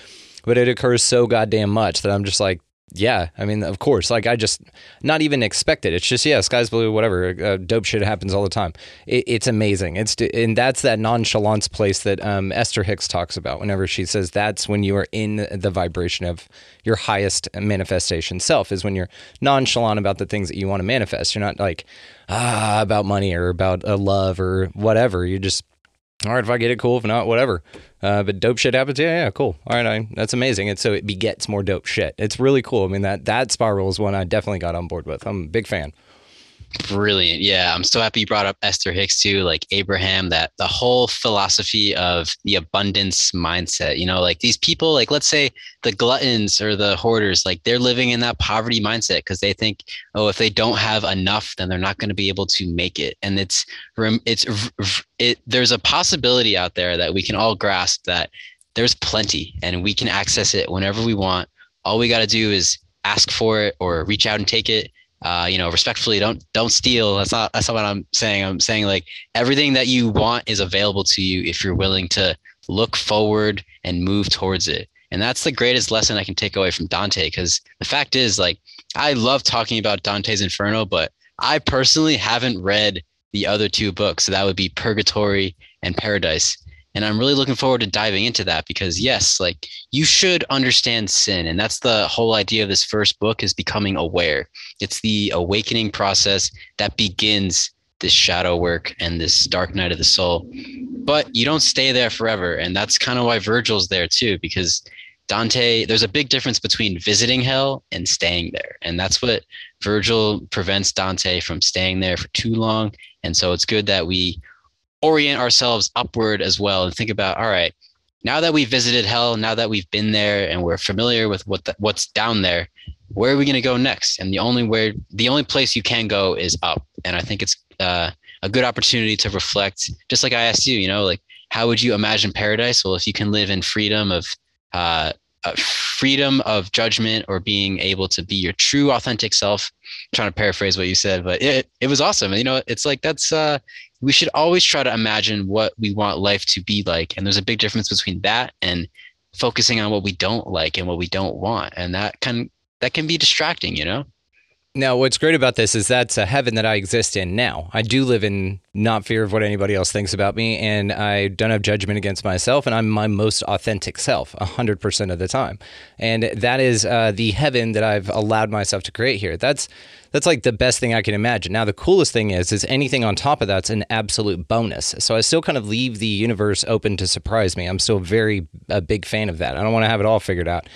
A: but it occurs so goddamn much that I'm just like. Yeah, I mean, of course. Like, I just not even expect it. It's just yeah, sky's blue, whatever. Uh, dope shit happens all the time. It, it's amazing. It's and that's that nonchalance place that um, Esther Hicks talks about whenever she says that's when you are in the vibration of your highest manifestation self. Is when you're nonchalant about the things that you want to manifest. You're not like ah about money or about a love or whatever. You're just all right, if I get it, cool. If not, whatever. Uh, but dope shit happens. Yeah, yeah, cool. All right, I, that's amazing. And so it begets more dope shit. It's really cool. I mean, that that spiral is one I definitely got on board with. I'm a big fan.
B: Brilliant. Yeah, I'm so happy you brought up Esther Hicks too, like Abraham, that the whole philosophy of the abundance mindset. You know, like these people, like let's say the gluttons or the hoarders, like they're living in that poverty mindset because they think, oh, if they don't have enough, then they're not going to be able to make it. And it's it's it. There's a possibility out there that we can all grasp that there's plenty and we can access it whenever we want. All we got to do is ask for it or reach out and take it uh, you know, respectfully, don't don't steal. That's not that's not what I'm saying. I'm saying like everything that you want is available to you if you're willing to look forward and move towards it. And that's the greatest lesson I can take away from Dante because the fact is like I love talking about Dante's Inferno, but I personally haven't read the other two books. So that would be Purgatory and Paradise. And I'm really looking forward to diving into that because yes, like you should understand sin. And that's the whole idea of this first book is becoming aware. It's the awakening process that begins this shadow work and this dark night of the soul. But you don't stay there forever. And that's kind of why Virgil's there too, because Dante, there's a big difference between visiting hell and staying there. And that's what Virgil prevents Dante from staying there for too long. And so it's good that we orient ourselves upward as well and think about all right now that we've visited hell now that we've been there and we're familiar with what the, what's down there where are we going to go next? And the only where the only place you can go is up. And i think it's uh, a good opportunity to reflect just like i asked you you know like how would you imagine paradise? Well if you can live in freedom of uh, uh, freedom of judgment or being able to be your true authentic self I'm trying to paraphrase what you said but it, it was awesome. And you know it's like that's uh we should always try to imagine what we want life to be like. And there's a big difference between that and focusing on what we don't like and what we don't want. And that can that can be distracting you know
A: now, what's great about this is that's a heaven that I exist in now. I do live in not fear of what anybody else thinks about me, and I don't have judgment against myself, and I'm my most authentic self 100% of the time. And that is uh, the heaven that I've allowed myself to create here. That's that's like the best thing I can imagine. Now, the coolest thing is, is anything on top of that's an absolute bonus. So I still kind of leave the universe open to surprise me. I'm still very a big fan of that. I don't want to have it all figured out.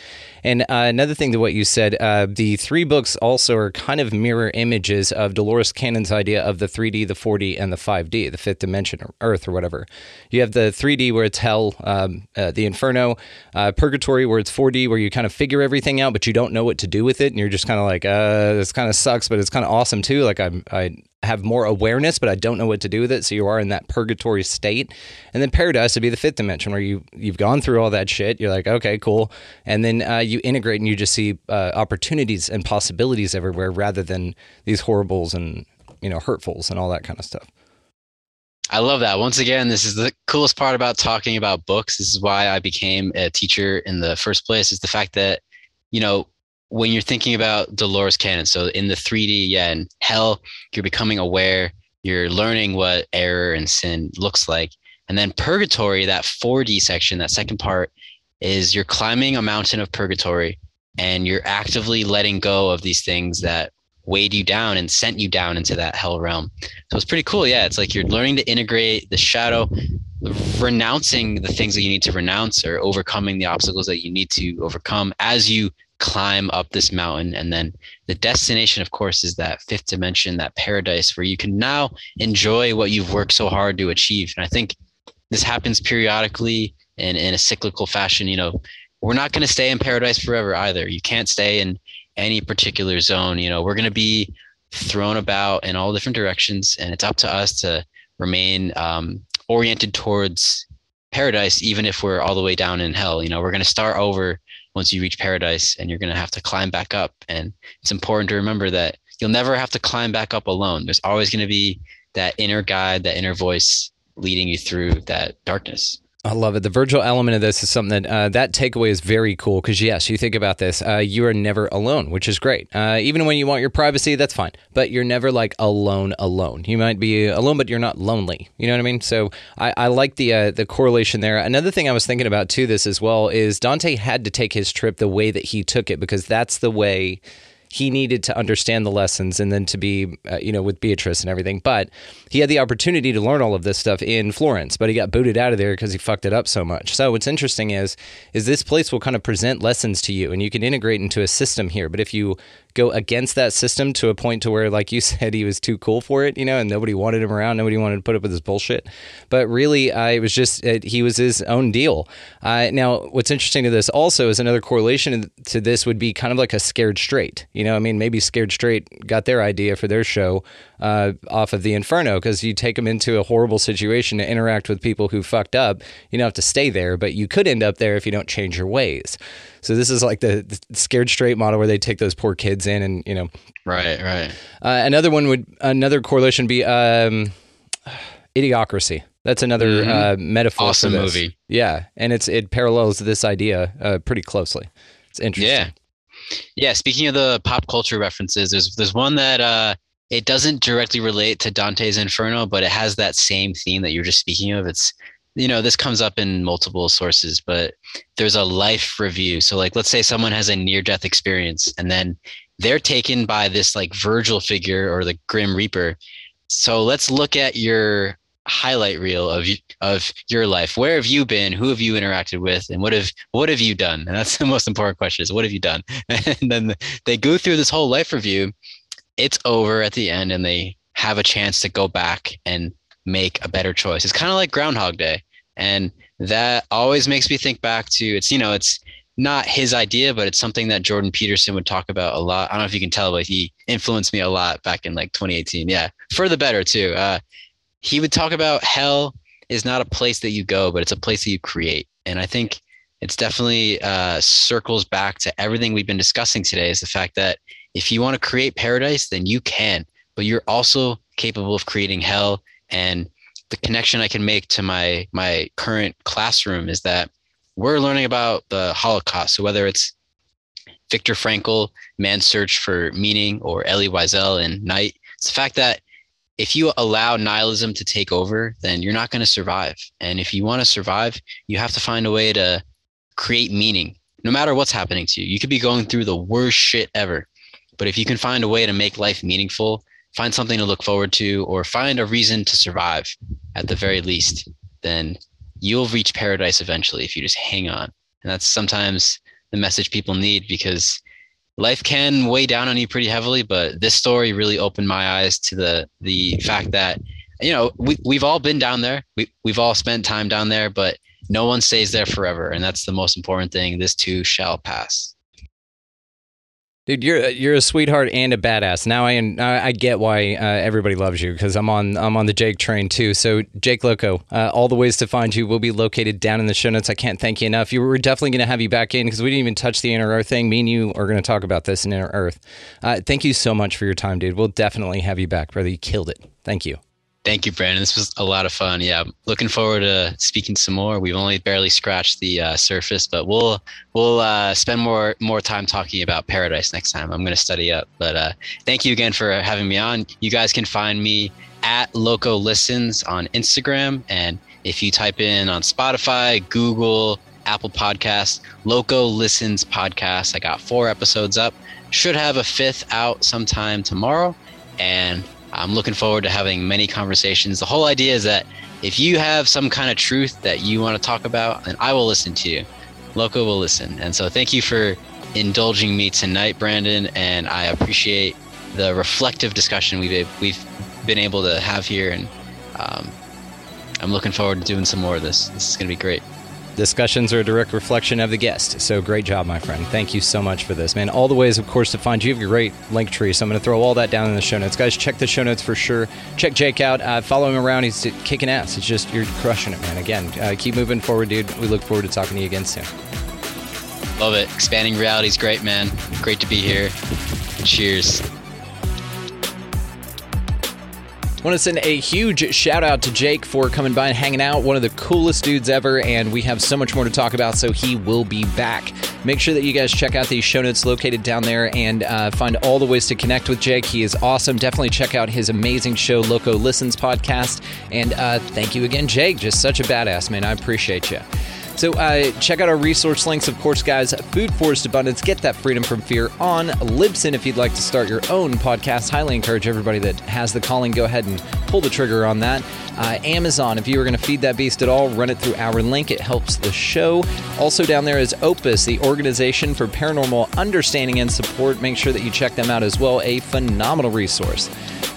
A: And uh, another thing to what you said, uh, the three books also are kind of mirror images of Dolores Cannon's idea of the 3D, the 4D, and the 5D, the fifth dimension or Earth or whatever. You have the 3D where it's hell, um, uh, the Inferno, uh, Purgatory where it's 4D, where you kind of figure everything out, but you don't know what to do with it, and you're just kind of like, uh, this kind of sucks, but it's kind of awesome too. Like I'm, I have more awareness, but I don't know what to do with it. So you are in that purgatory state. And then paradise would be the fifth dimension where you you've gone through all that shit. You're like, okay, cool. And then uh, you integrate and you just see uh, opportunities and possibilities everywhere rather than these horribles and you know hurtfuls and all that kind of stuff.
B: I love that. Once again, this is the coolest part about talking about books. This is why I became a teacher in the first place. Is the fact that you know when you're thinking about Dolores Cannon, so in the 3D, yeah, in hell, you're becoming aware, you're learning what error and sin looks like. And then purgatory, that 4D section, that second part, is you're climbing a mountain of purgatory and you're actively letting go of these things that weighed you down and sent you down into that hell realm. So it's pretty cool. Yeah, it's like you're learning to integrate the shadow, renouncing the things that you need to renounce or overcoming the obstacles that you need to overcome as you climb up this mountain. And then the destination, of course, is that fifth dimension, that paradise where you can now enjoy what you've worked so hard to achieve. And I think this happens periodically and in a cyclical fashion. You know, we're not going to stay in paradise forever either. You can't stay in any particular zone. You know, we're going to be thrown about in all different directions, and it's up to us to remain um, oriented towards paradise, even if we're all the way down in hell. You know, we're going to start over once you reach paradise and you're going to have to climb back up. And it's important to remember that you'll never have to climb back up alone. There's always going to be that inner guide, that inner voice leading you through that darkness.
A: I love it. The Virgil element of this is something that uh, that takeaway is very cool because yes, you think about this, uh, you are never alone, which is great. Uh, even when you want your privacy, that's fine, but you're never like alone, alone. You might be alone, but you're not lonely. You know what I mean? So I, I like the uh, the correlation there. Another thing I was thinking about too, this as well, is Dante had to take his trip the way that he took it because that's the way he needed to understand the lessons and then to be, uh, you know, with Beatrice and everything. But he had the opportunity to learn all of this stuff in Florence, but he got booted out of there because he fucked it up so much. So what's interesting is, is this place will kind of present lessons to you, and you can integrate into a system here. But if you go against that system to a point to where, like you [LAUGHS] said, he was too cool for it, you know, and nobody wanted him around, nobody wanted to put up with his bullshit. But really, uh, it was just uh, he was his own deal. Uh, now, what's interesting to this also is another correlation to this would be kind of like a scared straight. You know, I mean, maybe scared straight got their idea for their show uh, off of the Inferno because you take them into a horrible situation to interact with people who fucked up. You don't have to stay there, but you could end up there if you don't change your ways. So this is like the, the scared straight model where they take those poor kids in, and you know,
B: Right, right.
A: uh, another one would another correlation be um, [SIGHS] idiocracy. That's another uh, metaphor.
B: Mm-hmm. Awesome
A: for this.
B: movie.
A: Yeah, and it's it parallels this idea uh, pretty closely. It's interesting.
B: Yeah. Yeah, speaking of the pop culture references, there's there's one that uh it doesn't directly relate to Dante's Inferno, but it has that same theme that you're just speaking of. It's you know, this comes up in multiple sources, but there's a life review. So like let's say someone has a near death experience and then they're taken by this like Virgil figure or the Grim Reaper. So let's look at your highlight reel of of your life. Where have you been? Who have you interacted with? And what have what have you done? And that's [LAUGHS] the most important question: is what have you done? [LAUGHS] And then they go through this whole life review. It's over at the end, and they have a chance to go back and make a better choice. It's kind of like Groundhog Day, and that always makes me think back to it's you know it's not his idea, but it's something that Jordan Peterson would talk about a lot. I don't know if you can tell, but he influenced me a lot back in like 2018. Yeah, for the better too. Uh, he would talk about hell is not a place that you go, but it's a place that you create. And I think it's definitely uh, circles back to everything we've been discussing today is the fact that if you want to create paradise, then you can, but you're also capable of creating hell. And the connection I can make to my my current classroom is that we're learning about the Holocaust. So whether it's Viktor Frankl, Man's Search for Meaning, or Elie Wiesel in Night, it's the fact that if you allow nihilism to take over, then you're not going to survive. And if you want to survive, you have to find a way to create meaning, no matter what's happening to you. You could be going through the worst shit ever. But if you can find a way to make life meaningful, find something to look forward to, or find a reason to survive at the very least, then you'll reach paradise eventually if you just hang on. And that's sometimes the message people need because life can weigh down on you pretty heavily, but this story really opened my eyes to the the fact that you know we we've all been down there. We we've all spent time down there, but no one stays there forever, and that's the most important thing. This too shall pass.
A: Dude, you're you're a sweetheart and a badass. Now I I get why uh, everybody loves you because I'm on I'm on the Jake train too. So Jake Loco, uh, all the ways to find you will be located down in the show notes. I can't thank you enough. You, we're definitely going to have you back in because we didn't even touch the inner Earth thing. Me and you are going to talk about this in inner Earth. Uh, thank you so much for your time, dude. We'll definitely have you back, brother. You killed it. Thank you.
B: Thank you, Brandon. This was a lot of fun. Yeah, looking forward to speaking some more. We've only barely scratched the uh, surface, but we'll we'll uh, spend more more time talking about paradise next time. I'm going to study up. But uh, thank you again for having me on. You guys can find me at Loco Listens on Instagram, and if you type in on Spotify, Google, Apple Podcasts, Loco Listens Podcast, I got four episodes up. Should have a fifth out sometime tomorrow, and I'm looking forward to having many conversations. The whole idea is that if you have some kind of truth that you want to talk about, then I will listen to you. Loco will listen. And so thank you for indulging me tonight, Brandon. And I appreciate the reflective discussion we've, we've been able to have here. And um, I'm looking forward to doing some more of this. This is going to be great.
A: Discussions are a direct reflection of the guest. So great job, my friend. Thank you so much for this, man. All the ways, of course, to find you. Have a great link tree. So I'm going to throw all that down in the show notes. Guys, check the show notes for sure. Check Jake out. Uh, follow him around. He's kicking ass. It's just, you're crushing it, man. Again, uh, keep moving forward, dude. We look forward to talking to you again soon.
B: Love it. Expanding reality is great, man. Great to be here. Cheers.
A: Want to send a huge shout out to Jake for coming by and hanging out. One of the coolest dudes ever, and we have so much more to talk about, so he will be back. Make sure that you guys check out the show notes located down there and uh, find all the ways to connect with Jake. He is awesome. Definitely check out his amazing show, Loco Listens podcast. And uh, thank you again, Jake. Just such a badass, man. I appreciate you. So uh, check out our resource links, of course, guys. Food Forest Abundance, get that freedom from fear on Libsyn. If you'd like to start your own podcast, highly encourage everybody that has the calling, go ahead and pull the trigger on that. Uh, Amazon, if you are going to feed that beast at all, run it through our link. It helps the show. Also down there is Opus, the organization for paranormal understanding and support. Make sure that you check them out as well. A phenomenal resource.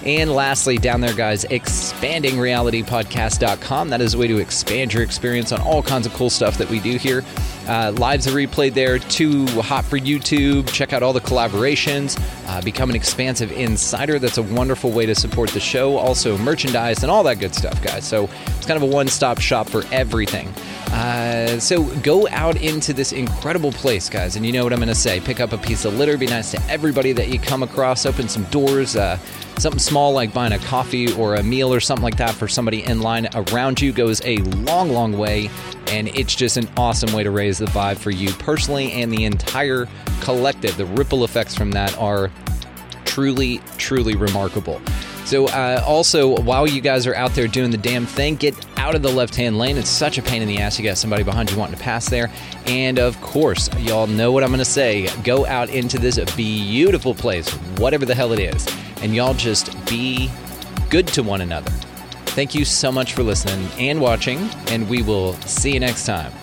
A: And lastly, down there, guys, expandingrealitypodcast.com. That is a way to expand your experience on all kinds of cool stuff that we do here. Uh, lives are replayed there, too hot for YouTube. Check out all the collaborations. Uh, become an expansive insider. That's a wonderful way to support the show. Also, merchandise and all that good stuff, guys. So it's kind of a one stop shop for everything. Uh, so go out into this incredible place, guys, and you know what I'm going to say. Pick up a piece of litter, be nice to everybody that you come across, open some doors, uh, something small like buying a coffee or a meal or something like that for somebody in line around you goes a long, long way, and it's just an awesome way to raise the vibe for you personally and the entire collective. The ripple effects from that are truly, truly remarkable. So, uh, also, while you guys are out there doing the damn thing, get out of the left hand lane. It's such a pain in the ass. You got somebody behind you wanting to pass there. And of course, y'all know what I'm going to say. Go out into this beautiful place, whatever the hell it is, and y'all just be good to one another. Thank you so much for listening and watching, and we will see you next time.